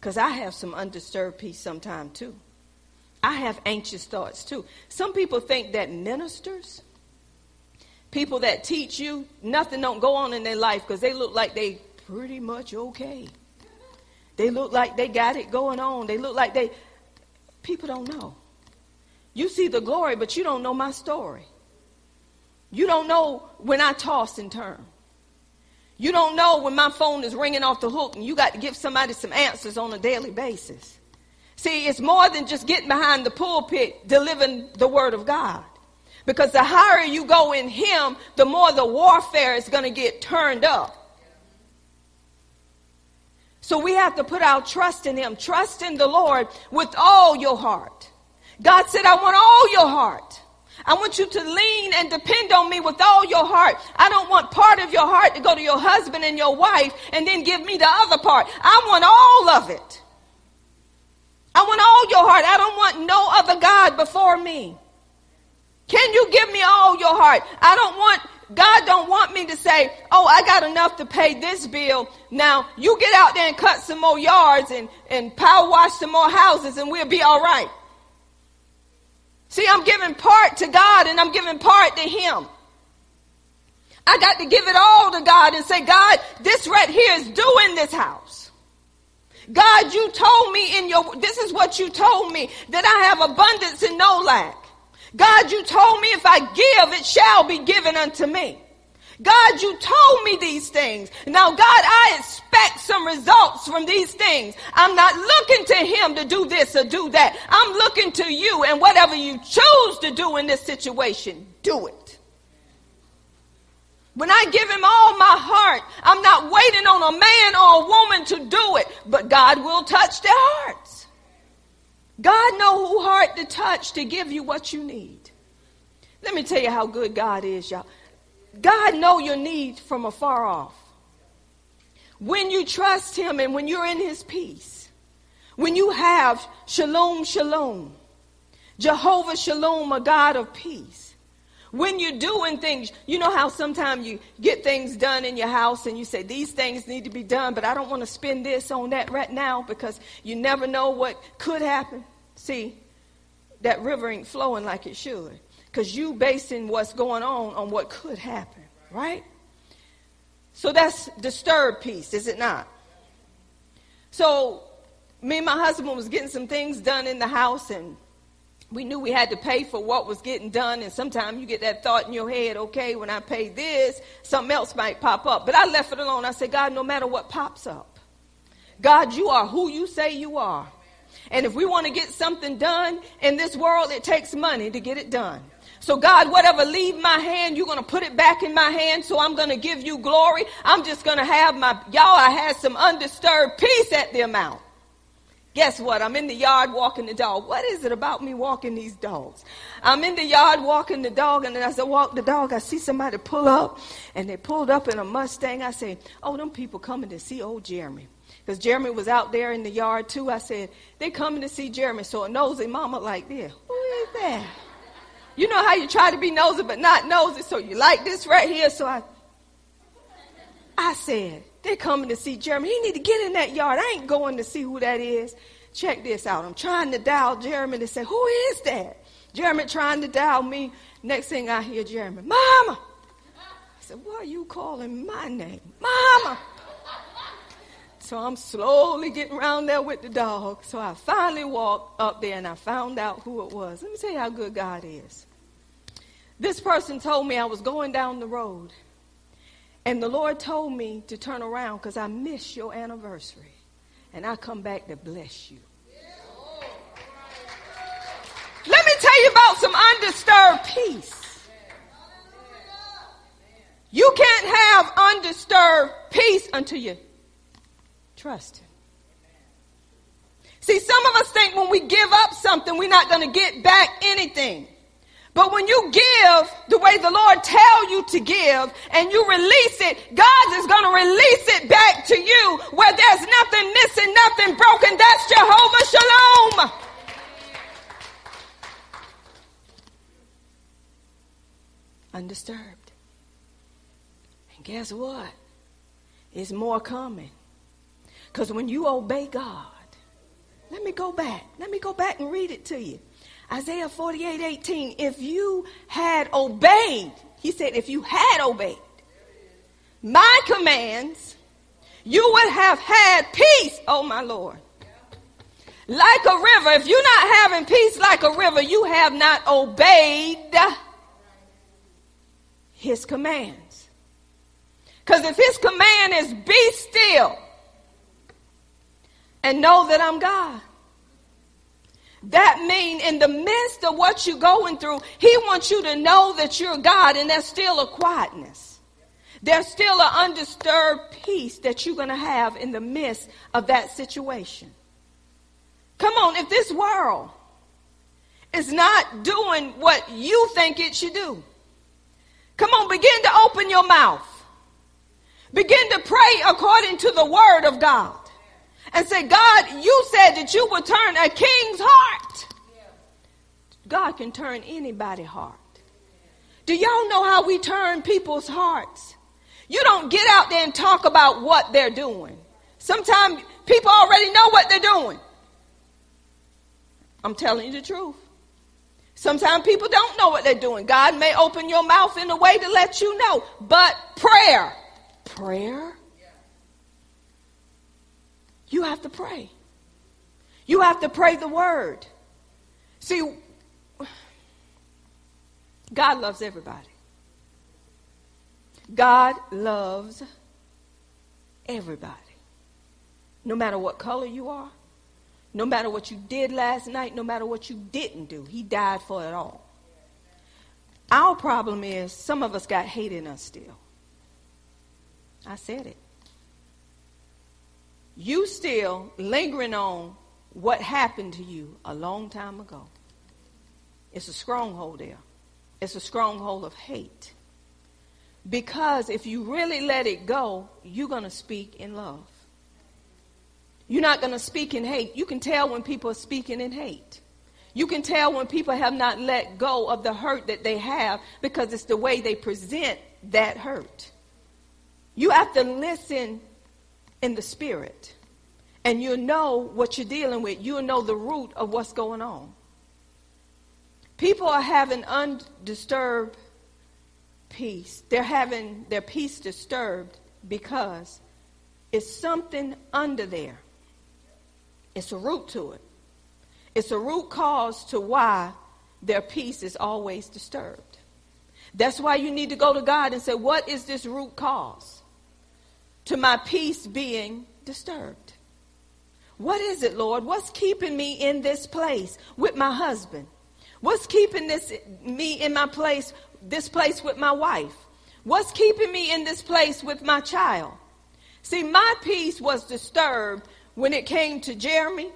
Because I have some undisturbed peace sometime too. I have anxious thoughts too. Some people think that ministers, people that teach you, nothing don't go on in their life because they look like they pretty much okay. They look like they got it going on. They look like they, people don't know. You see the glory, but you don't know my story. You don't know when I toss and turn. You don't know when my phone is ringing off the hook and you got to give somebody some answers on a daily basis. See, it's more than just getting behind the pulpit delivering the word of God. Because the higher you go in Him, the more the warfare is going to get turned up. So we have to put our trust in Him. Trust in the Lord with all your heart. God said, I want all your heart. I want you to lean and depend on me with all your heart. I don't want part of your heart to go to your husband and your wife and then give me the other part. I want all of it. I want all your heart. I don't want no other God before me. Can you give me all your heart? I don't want, God don't want me to say, oh, I got enough to pay this bill. Now you get out there and cut some more yards and, and power wash some more houses and we'll be all right. See, I'm giving part to God and I'm giving part to Him. I got to give it all to God and say, God, this right here is doing this house. God, you told me in your, this is what you told me, that I have abundance and no lack. God, you told me if I give, it shall be given unto me. God, you told me these things. Now, God, I expect from these things. I'm not looking to him to do this or do that. I'm looking to you and whatever you choose to do in this situation, do it. When I give him all my heart, I'm not waiting on a man or a woman to do it, but God will touch their hearts. God know who heart to touch to give you what you need. Let me tell you how good God is, y'all. God know your need from afar off. When you trust him and when you're in his peace, when you have shalom, shalom, Jehovah Shalom, a God of peace. When you're doing things, you know how sometimes you get things done in your house and you say, These things need to be done, but I don't want to spend this on that right now because you never know what could happen. See, that river ain't flowing like it should because you basing what's going on on what could happen, right? So that's disturbed peace, is it not? So me and my husband was getting some things done in the house and we knew we had to pay for what was getting done and sometimes you get that thought in your head okay when i pay this something else might pop up. But i left it alone. I said god no matter what pops up god you are who you say you are. And if we want to get something done in this world it takes money to get it done so, God, whatever leave my hand, you're going to put it back in my hand. So, I'm going to give you glory. I'm just going to have my, y'all, I had some undisturbed peace at the amount. Guess what? I'm in the yard walking the dog. What is it about me walking these dogs? I'm in the yard walking the dog, and as I walk the dog, I see somebody pull up, and they pulled up in a Mustang. I say, Oh, them people coming to see old Jeremy. Because Jeremy was out there in the yard too. I said, They coming to see Jeremy. So a nosy mama like this. Who is that? You know how you try to be nosy but not nosy, so you like this right here. So I, I said, they're coming to see Jeremy. He need to get in that yard. I ain't going to see who that is. Check this out. I'm trying to dial Jeremy to say, who is that? Jeremy trying to dial me. Next thing I hear Jeremy, Mama. I said, why are you calling my name? Mama. So I'm slowly getting around there with the dog. So I finally walked up there and I found out who it was. Let me tell you how good God is. This person told me I was going down the road, and the Lord told me to turn around because I missed your anniversary, and I come back to bless you. Let me tell you about some undisturbed peace. You can't have undisturbed peace until you trust. See, some of us think when we give up something, we're not going to get back anything. But when you give the way the Lord tell you to give and you release it, God is going to release it back to you where there's nothing missing, nothing broken. That's Jehovah Shalom. Undisturbed. And guess what? It's more coming. Because when you obey God, let me go back. Let me go back and read it to you. Isaiah 48 18. If you had obeyed, he said, if you had obeyed my commands, you would have had peace, oh my Lord. Like a river. If you're not having peace like a river, you have not obeyed his commands. Because if his command is be still and know that I'm God, that mean in the midst of what you're going through, he wants you to know that you're God and there's still a quietness. There's still an undisturbed peace that you're going to have in the midst of that situation. Come on, if this world is not doing what you think it should do, come on, begin to open your mouth. Begin to pray according to the word of God and say, God, you said that you would turn a king's heart. God can turn anybody's heart. Do y'all know how we turn people's hearts? You don't get out there and talk about what they're doing. Sometimes people already know what they're doing. I'm telling you the truth. Sometimes people don't know what they're doing. God may open your mouth in a way to let you know. But prayer, prayer you have to pray. You have to pray the word. See, God loves everybody. God loves everybody. No matter what color you are, no matter what you did last night, no matter what you didn't do, He died for it all. Our problem is some of us got hate in us still. I said it. You still lingering on what happened to you a long time ago. It's a stronghold there. It's a stronghold of hate. Because if you really let it go, you're going to speak in love. You're not going to speak in hate. You can tell when people are speaking in hate. You can tell when people have not let go of the hurt that they have because it's the way they present that hurt. You have to listen in the spirit and you'll know what you're dealing with. You'll know the root of what's going on. People are having undisturbed peace. They're having their peace disturbed because it's something under there. It's a root to it. It's a root cause to why their peace is always disturbed. That's why you need to go to God and say, What is this root cause to my peace being disturbed? What is it, Lord? What's keeping me in this place with my husband? What's keeping this me in my place, this place with my wife? What's keeping me in this place with my child? See, my peace was disturbed when it came to Jeremy,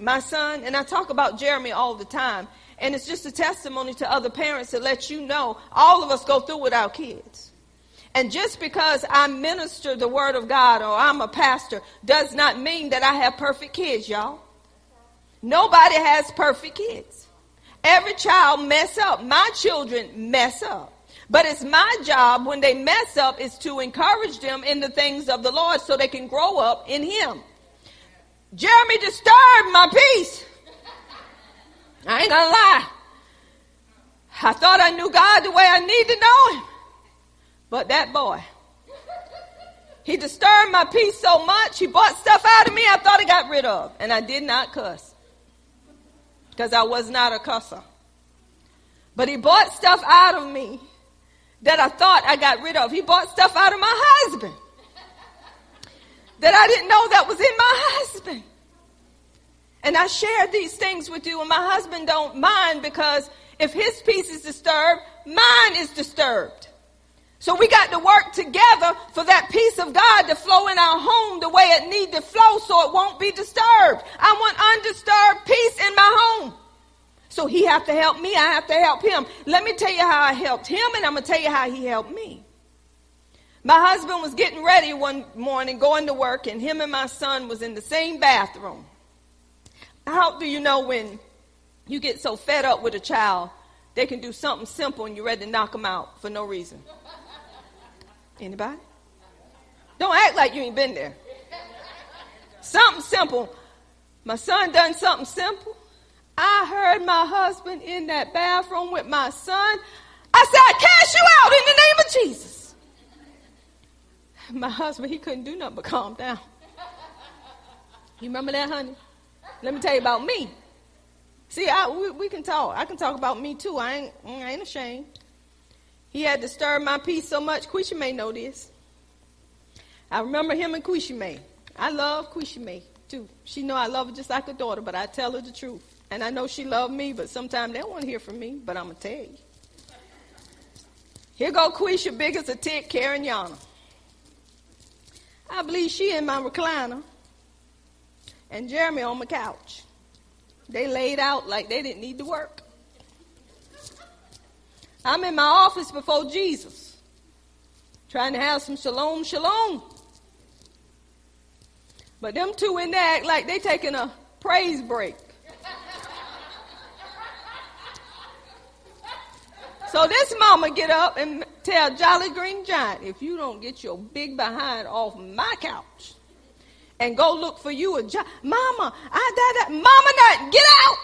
my son, and I talk about Jeremy all the time, and it's just a testimony to other parents to let you know all of us go through with our kids. And just because I minister the word of God or I'm a pastor does not mean that I have perfect kids, y'all. Nobody has perfect kids. Every child mess up. My children mess up. But it's my job when they mess up is to encourage them in the things of the Lord so they can grow up in Him. Jeremy disturbed my peace. I ain't gonna lie. I thought I knew God the way I need to know Him. But that boy, he disturbed my peace so much, he bought stuff out of me I thought I got rid of. And I did not cuss. Because I was not a cusser. But he bought stuff out of me that I thought I got rid of. He bought stuff out of my husband that I didn't know that was in my husband. And I share these things with you, and my husband don't mind because if his peace is disturbed, mine is disturbed. So we got to work together for that peace of God to flow in our home the way it need to flow so it won't be disturbed. I want undisturbed peace in my home. So he have to help me, I have to help him. Let me tell you how I helped him and I'm going to tell you how he helped me. My husband was getting ready one morning, going to work, and him and my son was in the same bathroom. How do you know when you get so fed up with a child, they can do something simple and you're ready to knock them out for no reason? Anybody? Don't act like you ain't been there. Something simple. My son done something simple. I heard my husband in that bathroom with my son. I said, I cast you out in the name of Jesus my husband, he couldn't do nothing but calm down. You remember that, honey? Let me tell you about me. See, I, we, we can talk. I can talk about me too. I ain't, I ain't ashamed. He had disturbed my peace so much. Quisha May know this. I remember him and Quisha May. I love Quisha May too. She know I love her just like a daughter, but I tell her the truth. And I know she love me, but sometimes they don't want to hear from me. But I'm gonna tell you. Here go Quisha, big as a tick, carrying Yana. I believe she in my recliner and Jeremy on my couch. They laid out like they didn't need to work. I'm in my office before Jesus, trying to have some shalom, shalom. But them two in there act like they taking a praise break. So this mama get up and tell Jolly Green Giant, if you don't get your big behind off my couch and go look for you a job, mama, I that, that mama nut, get out.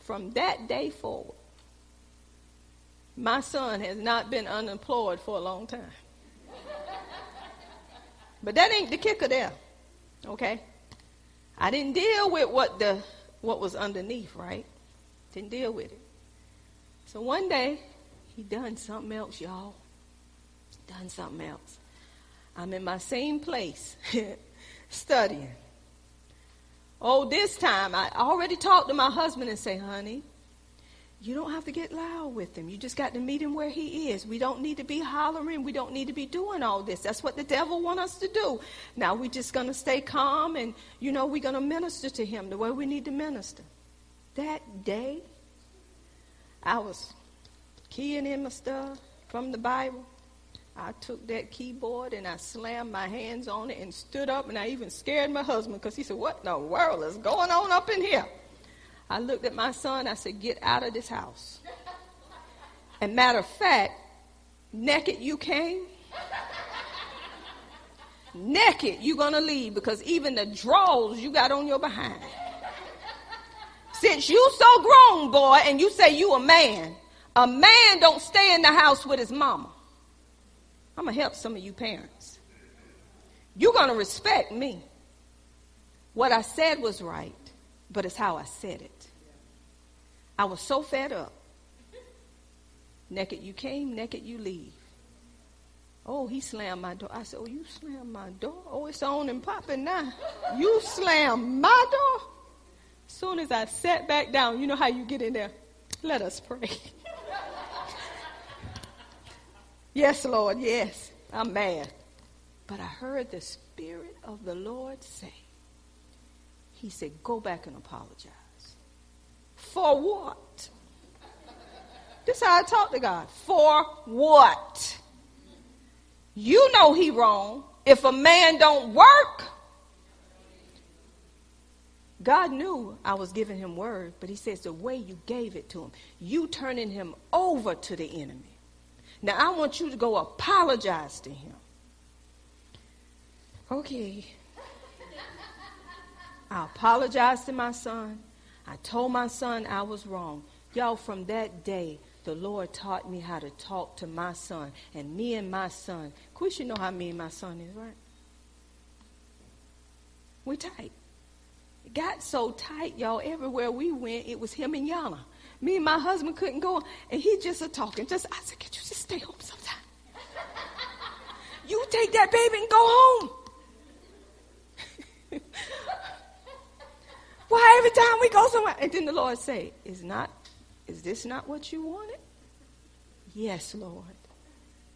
From that day forward, my son has not been unemployed for a long time. But that ain't the kicker there. Okay? I didn't deal with what the what was underneath, right? Didn't deal with it. So one day, he done something else, y'all. done something else. I'm in my same place studying. Oh, this time I already talked to my husband and say, honey, you don't have to get loud with him. You just got to meet him where he is. We don't need to be hollering. We don't need to be doing all this. That's what the devil want us to do. Now we're just going to stay calm and, you know, we're going to minister to him the way we need to minister. That day, I was keying in my stuff from the Bible. I took that keyboard and I slammed my hands on it and stood up and I even scared my husband because he said, What in the world is going on up in here? I looked at my son. I said, Get out of this house. And matter of fact, naked you came. naked you're going to leave because even the drawers you got on your behind. Since you so grown, boy, and you say you a man, a man don't stay in the house with his mama. I'm going to help some of you parents. You're going to respect me. What I said was right, but it's how I said it. I was so fed up. Naked you came, naked you leave. Oh, he slammed my door. I said, Oh, you slammed my door? Oh, it's on and popping now. You slammed my door? As soon as I sat back down, you know how you get in there? Let us pray. yes, Lord, yes. I'm mad. But I heard the Spirit of the Lord say, He said, Go back and apologize. For what? This is how I talk to God. For what? You know he wrong. If a man don't work, God knew I was giving him word, but he says the way you gave it to him, you turning him over to the enemy. Now I want you to go apologize to him. Okay. I apologize to my son. I told my son I was wrong. Y'all, from that day, the Lord taught me how to talk to my son. And me and my son, of course, you know how me and my son is, right? We tight. It got so tight, y'all. Everywhere we went, it was him and Yana. Me and my husband couldn't go, and he just a talking. Just I said, "Could you just stay home sometime? you take that baby and go home." Why every time we go somewhere? And then the Lord say, Is not is this not what you wanted? Yes, Lord.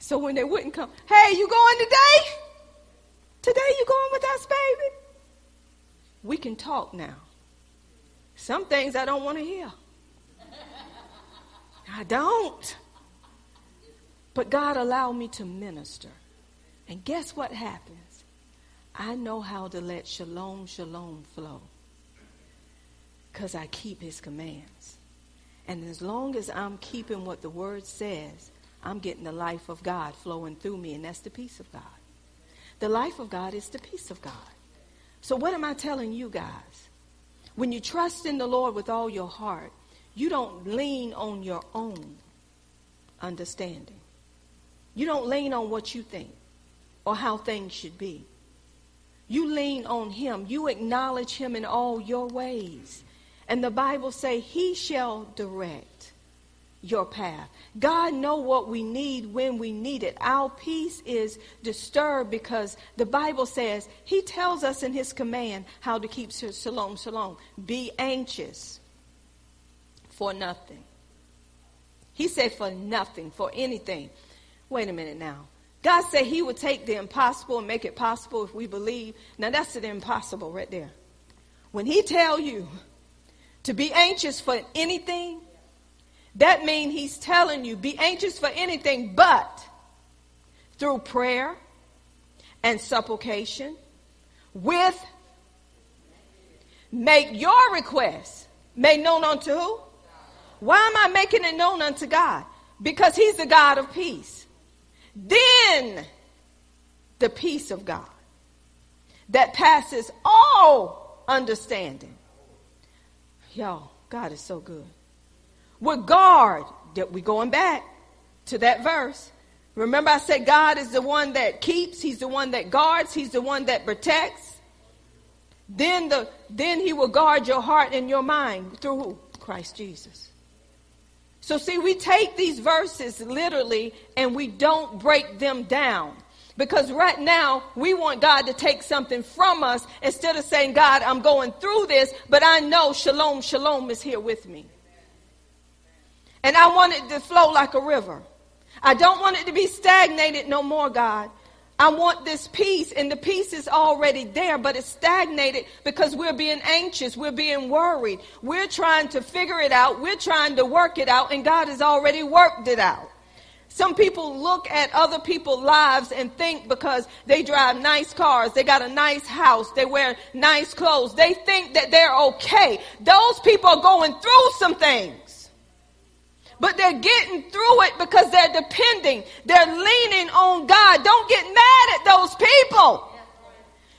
So when they wouldn't come, hey, you going today? Today you going with us, baby? We can talk now. Some things I don't want to hear. I don't. But God allowed me to minister. And guess what happens? I know how to let shalom, shalom flow because I keep his commands. And as long as I'm keeping what the word says, I'm getting the life of God flowing through me, and that's the peace of God. The life of God is the peace of God. So, what am I telling you guys? When you trust in the Lord with all your heart, you don't lean on your own understanding. You don't lean on what you think or how things should be. You lean on Him. You acknowledge Him in all your ways. And the Bible say he shall direct your path. God know what we need when we need it. Our peace is disturbed because the Bible says he tells us in his command how to keep shalom shalom. Be anxious for nothing. He said for nothing, for anything. Wait a minute now. God said he would take the impossible and make it possible if we believe. Now that's the impossible right there. When he tell you to be anxious for anything, that means he's telling you be anxious for anything but through prayer and supplication with make your requests made known unto who? Why am I making it known unto God? Because he's the God of peace. Then the peace of God that passes all understanding Y'all, God is so good. With guard, that we going back to that verse. Remember I said God is the one that keeps, he's the one that guards, he's the one that protects. Then the then he will guard your heart and your mind through who? Christ Jesus. So, see, we take these verses literally and we don't break them down. Because right now, we want God to take something from us instead of saying, God, I'm going through this, but I know shalom, shalom is here with me. And I want it to flow like a river. I don't want it to be stagnated no more, God. I want this peace, and the peace is already there, but it's stagnated because we're being anxious, we're being worried, we're trying to figure it out, we're trying to work it out, and God has already worked it out. Some people look at other people's lives and think because they drive nice cars, they got a nice house, they wear nice clothes, they think that they're okay. Those people are going through some things. But they're getting through it because they're depending, they're leaning on God. Don't get mad at those people.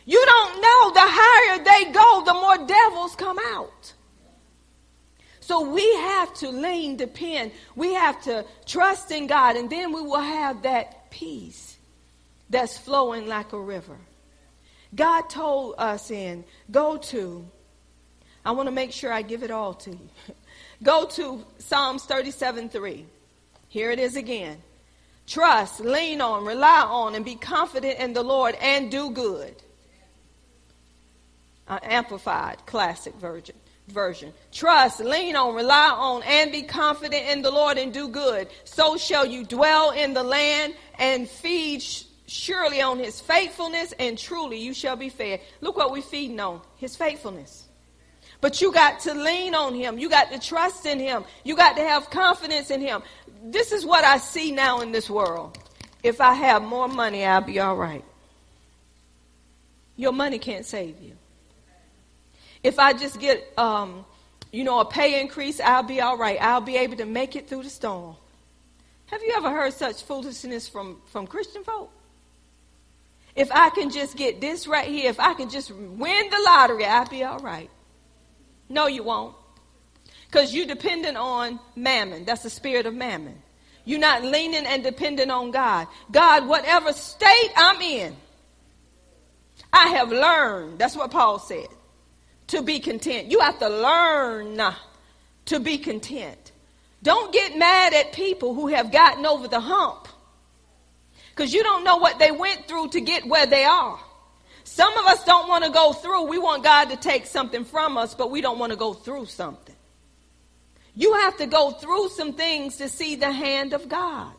You don't know the higher they go, the more devils come out. So we have to lean, depend. We have to trust in God, and then we will have that peace that's flowing like a river. God told us in, go to, I want to make sure I give it all to you. Go to Psalms 37 3. Here it is again. Trust, lean on, rely on, and be confident in the Lord and do good. Uh, amplified classic version version. Trust, lean on, rely on, and be confident in the Lord and do good. So shall you dwell in the land and feed surely on his faithfulness, and truly you shall be fed. Look what we're feeding on his faithfulness. But you got to lean on him. You got to trust in him. You got to have confidence in him. This is what I see now in this world. If I have more money, I'll be all right. Your money can't save you. If I just get, um, you know, a pay increase, I'll be all right. I'll be able to make it through the storm. Have you ever heard such foolishness from, from Christian folk? If I can just get this right here, if I can just win the lottery, I'll be all right. No, you won't. Because you're dependent on mammon. That's the spirit of mammon. You're not leaning and dependent on God. God, whatever state I'm in, I have learned. That's what Paul said to be content. You have to learn to be content. Don't get mad at people who have gotten over the hump because you don't know what they went through to get where they are. Some of us don't want to go through. We want God to take something from us, but we don't want to go through something. You have to go through some things to see the hand of God.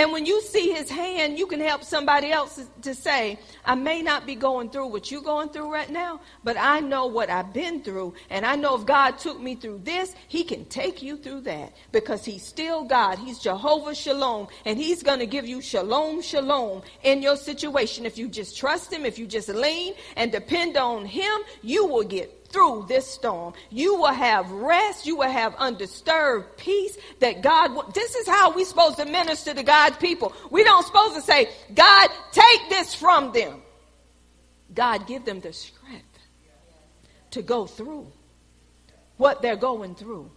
And when you see his hand, you can help somebody else to say, I may not be going through what you're going through right now, but I know what I've been through. And I know if God took me through this, he can take you through that because he's still God. He's Jehovah Shalom. And he's going to give you shalom, shalom in your situation. If you just trust him, if you just lean and depend on him, you will get through this storm. You will have rest. You will have undisturbed peace that God, this is how we're supposed to minister to God's people. We don't supposed to say, God, take this from them. God, give them the strength to go through what they're going through.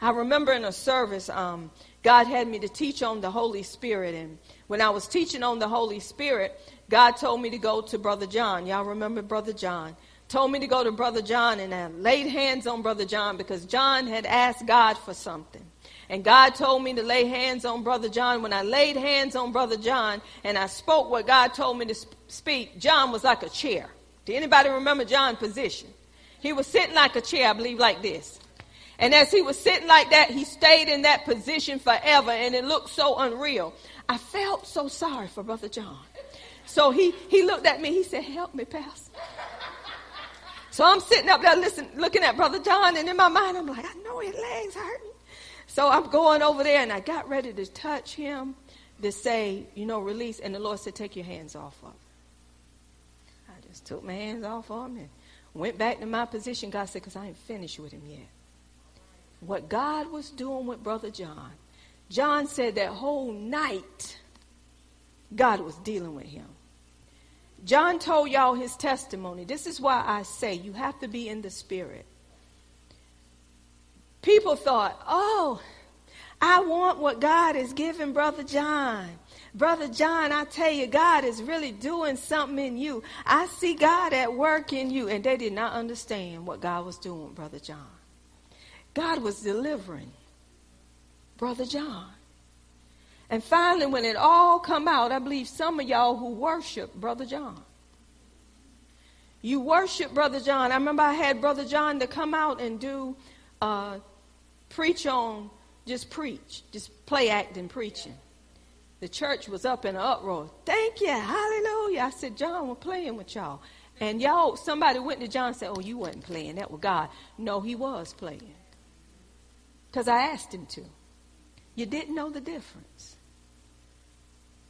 I remember in a service, um, God had me to teach on the Holy Spirit. And when I was teaching on the Holy Spirit, God told me to go to Brother John. Y'all remember Brother John? Told me to go to Brother John and I laid hands on Brother John because John had asked God for something. And God told me to lay hands on Brother John. When I laid hands on Brother John and I spoke what God told me to speak, John was like a chair. Do anybody remember John's position? He was sitting like a chair, I believe, like this. And as he was sitting like that, he stayed in that position forever, and it looked so unreal. I felt so sorry for Brother John. So he, he looked at me, he said, Help me, Pastor. So I'm sitting up there listening, looking at Brother John, and in my mind, I'm like, I know his legs hurting. So I'm going over there, and I got ready to touch him to say, you know, release. And the Lord said, take your hands off of him. I just took my hands off of him and went back to my position. God said, because I ain't finished with him yet. What God was doing with Brother John, John said that whole night, God was dealing with him. John told y'all his testimony. This is why I say you have to be in the spirit. People thought, oh, I want what God is giving Brother John. Brother John, I tell you, God is really doing something in you. I see God at work in you. And they did not understand what God was doing, Brother John. God was delivering. Brother John. And finally, when it all come out, I believe some of y'all who worship Brother John. You worship Brother John. I remember I had Brother John to come out and do uh, preach on, just preach, just play acting preaching. The church was up in an uproar. Thank you, hallelujah. I said, John, we're playing with y'all. And y'all, somebody went to John and said, Oh, you wasn't playing. That was God. No, he was playing. Because I asked him to. You didn't know the difference.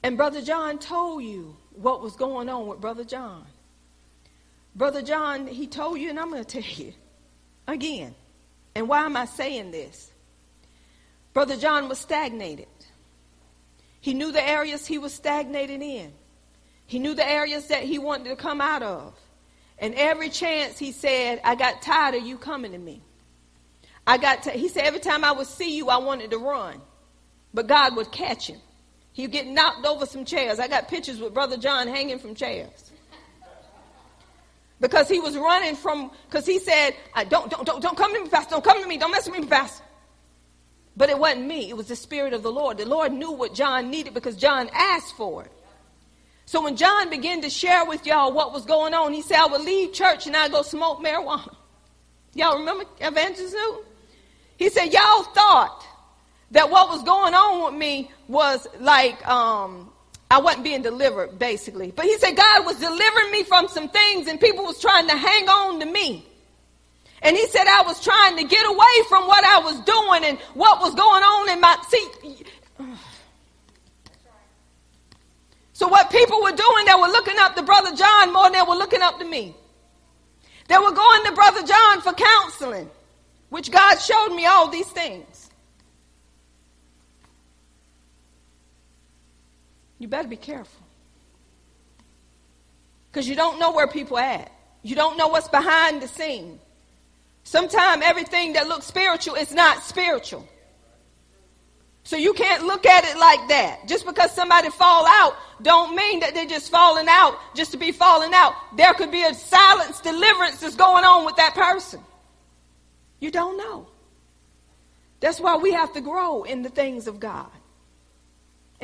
And Brother John told you what was going on with Brother John. Brother John, he told you, and I'm going to tell you again. And why am I saying this? Brother John was stagnated. He knew the areas he was stagnated in. He knew the areas that he wanted to come out of. And every chance he said, I got tired of you coming to me. I got to, he said, every time I would see you, I wanted to run. But God would catch him. He'd get knocked over some chairs. I got pictures with Brother John hanging from chairs. Because he was running from, because he said, don't, don't, don't, don't come to me, Pastor. Don't come to me. Don't mess with me, Pastor. But it wasn't me. It was the Spirit of the Lord. The Lord knew what John needed because John asked for it. So when John began to share with y'all what was going on, he said, I would leave church and I'd go smoke marijuana. Y'all remember Evangelist Newton? He said, Y'all thought that what was going on with me was like um, I wasn't being delivered, basically. But he said God was delivering me from some things and people was trying to hang on to me. And he said I was trying to get away from what I was doing and what was going on in my see. So what people were doing, they were looking up to Brother John more than they were looking up to me. They were going to Brother John for counseling, which God showed me all these things. You better be careful. Because you don't know where people at. You don't know what's behind the scene. Sometimes everything that looks spiritual is not spiritual. So you can't look at it like that. Just because somebody fall out don't mean that they're just falling out just to be falling out. There could be a silence deliverance that's going on with that person. You don't know. That's why we have to grow in the things of God.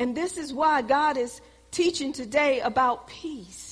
And this is why God is teaching today about peace.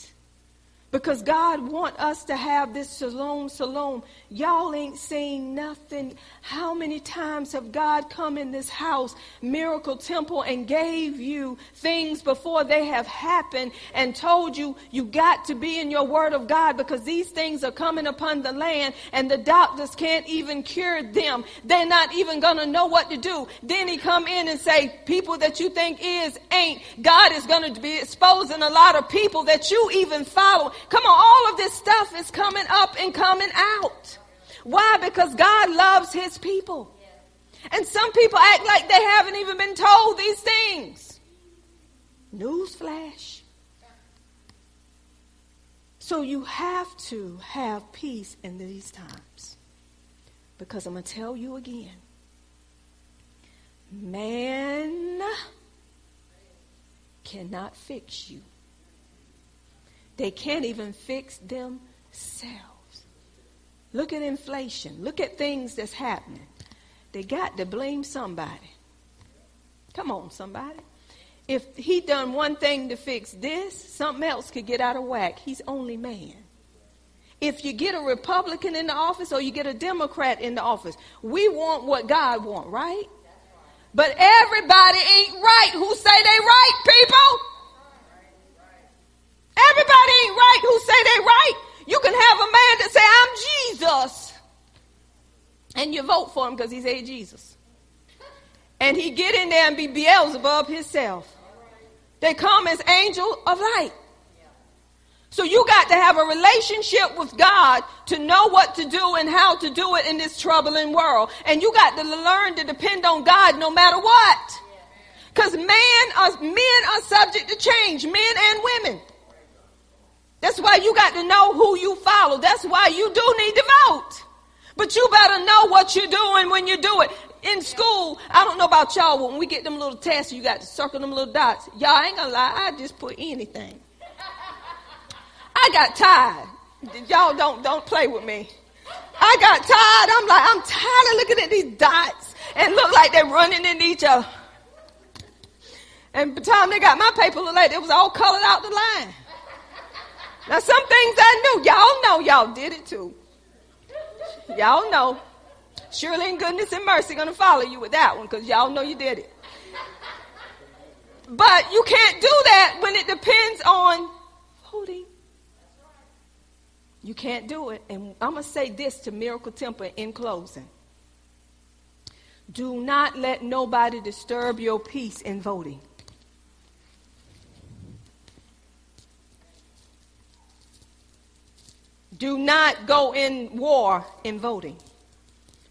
Because God want us to have this shalom, shalom. Y'all ain't saying nothing. How many times have God come in this house, miracle temple, and gave you things before they have happened and told you you got to be in your word of God because these things are coming upon the land and the doctors can't even cure them. They're not even to know what to do. Then he come in and say, people that you think is ain't. God is to be exposing a lot of people that you even follow Come on, all of this stuff is coming up and coming out. Why? Because God loves his people. And some people act like they haven't even been told these things. Newsflash. So you have to have peace in these times. Because I'm going to tell you again man cannot fix you. They can't even fix themselves. Look at inflation. Look at things that's happening. They got to blame somebody. Come on, somebody. If he done one thing to fix this, something else could get out of whack. He's only man. If you get a Republican in the office or you get a Democrat in the office, we want what God want, right? But everybody ain't right who say they right, people. Everybody ain't right who say they right. You can have a man that say, I'm Jesus. And you vote for him because he say Jesus. And he get in there and be Beelzebub himself. They come as angel of light. So you got to have a relationship with God to know what to do and how to do it in this troubling world. And you got to learn to depend on God no matter what. Because are, men are subject to change, men and women. That's why you got to know who you follow. That's why you do need to vote. But you better know what you're doing when you do it. In school, I don't know about y'all, but when we get them little tests, you got to circle them little dots. Y'all ain't gonna lie, I just put anything. I got tired. Y'all don't don't play with me. I got tired. I'm like, I'm tired of looking at these dots. and look like they're running into each other. And by the time they got my paper, looked like it was all colored out the line. Now, some things I knew, y'all know y'all did it too. Y'all know. Surely in goodness and mercy gonna follow you with that one because y'all know you did it. But you can't do that when it depends on voting. You can't do it. And I'm going to say this to Miracle Temple in closing. Do not let nobody disturb your peace in voting. Do not go in war in voting.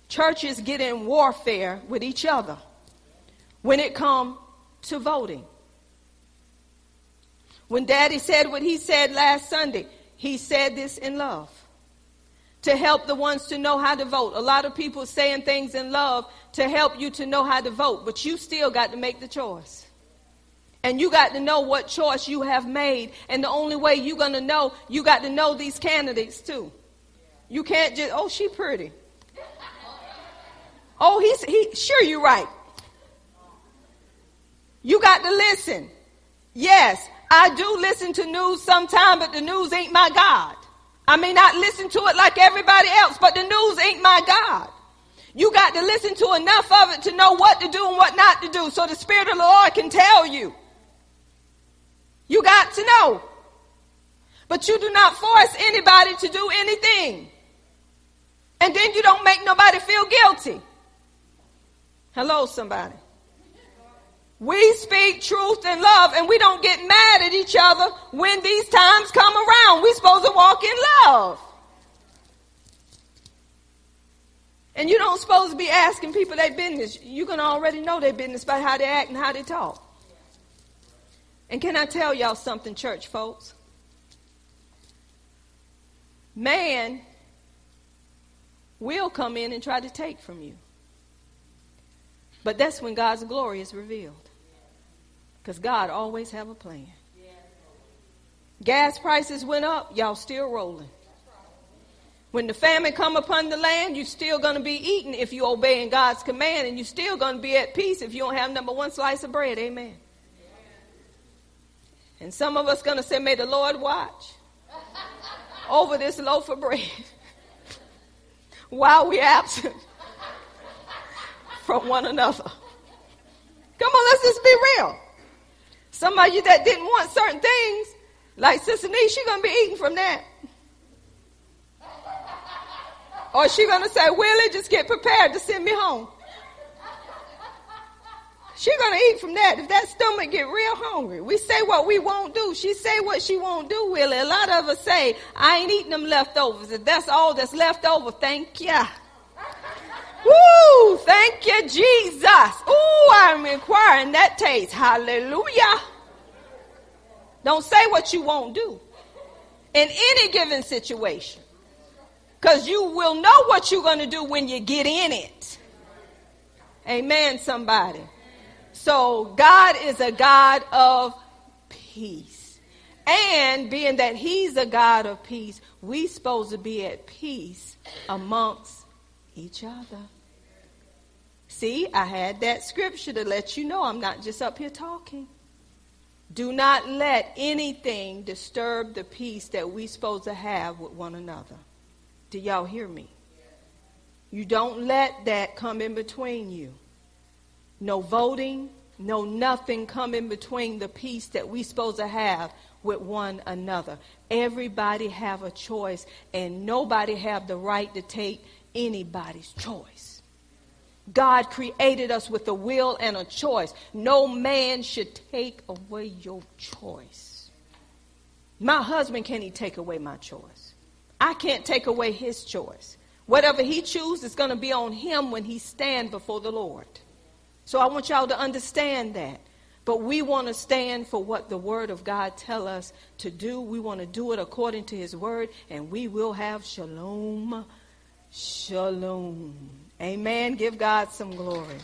Churches get in warfare with each other when it comes to voting. When Daddy said what he said last Sunday, he said this in love to help the ones to know how to vote. A lot of people saying things in love to help you to know how to vote, but you still got to make the choice. And you got to know what choice you have made. And the only way you're going to know, you got to know these candidates too. You can't just, oh, she pretty. Oh, he's, he, sure you're right. You got to listen. Yes, I do listen to news sometime, but the news ain't my God. I may not listen to it like everybody else, but the news ain't my God. You got to listen to enough of it to know what to do and what not to do so the Spirit of the Lord can tell you. You got to know. But you do not force anybody to do anything. And then you don't make nobody feel guilty. Hello, somebody. We speak truth and love, and we don't get mad at each other when these times come around. We're supposed to walk in love. And you don't supposed to be asking people their business. You can already know their business by how they act and how they talk. And can I tell y'all something, church folks? Man will come in and try to take from you. But that's when God's glory is revealed. Because God always have a plan. Gas prices went up, y'all still rolling. When the famine come upon the land, you're still going to be eating if you obeying God's command, and you're still going to be at peace if you don't have number one slice of bread. Amen. And some of us going to say, may the Lord watch over this loaf of bread while we absent from one another. Come on, let's just be real. Some of you that didn't want certain things, like Sister Nee, she gonna be eating from that. Or she gonna say, Willie, just get prepared to send me home. She gonna eat from that. If that stomach get real hungry, we say what we won't do. She say what she won't do, Willie. A lot of us say, I ain't eating them leftovers. If that's all that's left over, thank ya. Woo! Thank you, Jesus. Ooh, I'm inquiring that taste. Hallelujah. Don't say what you won't do in any given situation. Because you will know what you're going to do when you get in it. Amen, somebody. So, God is a God of peace. And being that He's a God of peace, we supposed to be at peace amongst each other. See, I had that scripture to let you know I'm not just up here talking. Do not let anything disturb the peace that we supposed to have with one another. Do y'all hear me? You don't let that come in between you. No voting, no nothing come in between the peace that we supposed to have with one another. Everybody have a choice and nobody have the right to take anybody's choice. God created us with a will and a choice. No man should take away your choice. My husband can't he take away my choice. I can't take away his choice. Whatever he chooses is going to be on him when he stand before the Lord. So I want y'all to understand that. But we want to stand for what the word of God tell us to do. We want to do it according to his word and we will have shalom. Shalom. Amen. Give God some glory.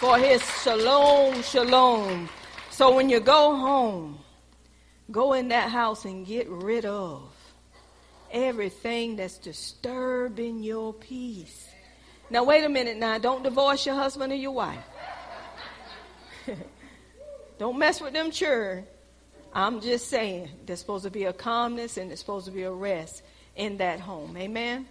For his shalom, shalom. So when you go home, go in that house and get rid of everything that's disturbing your peace. Now, wait a minute now. Don't divorce your husband or your wife. Don't mess with them children. I'm just saying, there's supposed to be a calmness and there's supposed to be a rest in that home. Amen.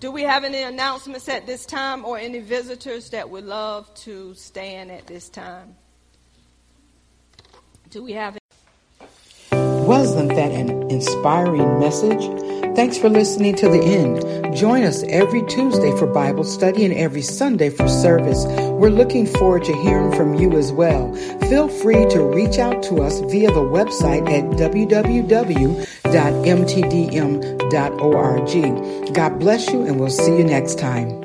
Do we have any announcements at this time or any visitors that would love to stand at this time? Do we have? Any- Wasn't that an inspiring message? Thanks for listening to the end. Join us every Tuesday for Bible study and every Sunday for service. We're looking forward to hearing from you as well. Feel free to reach out to us via the website at www.mtdm.org. God bless you, and we'll see you next time.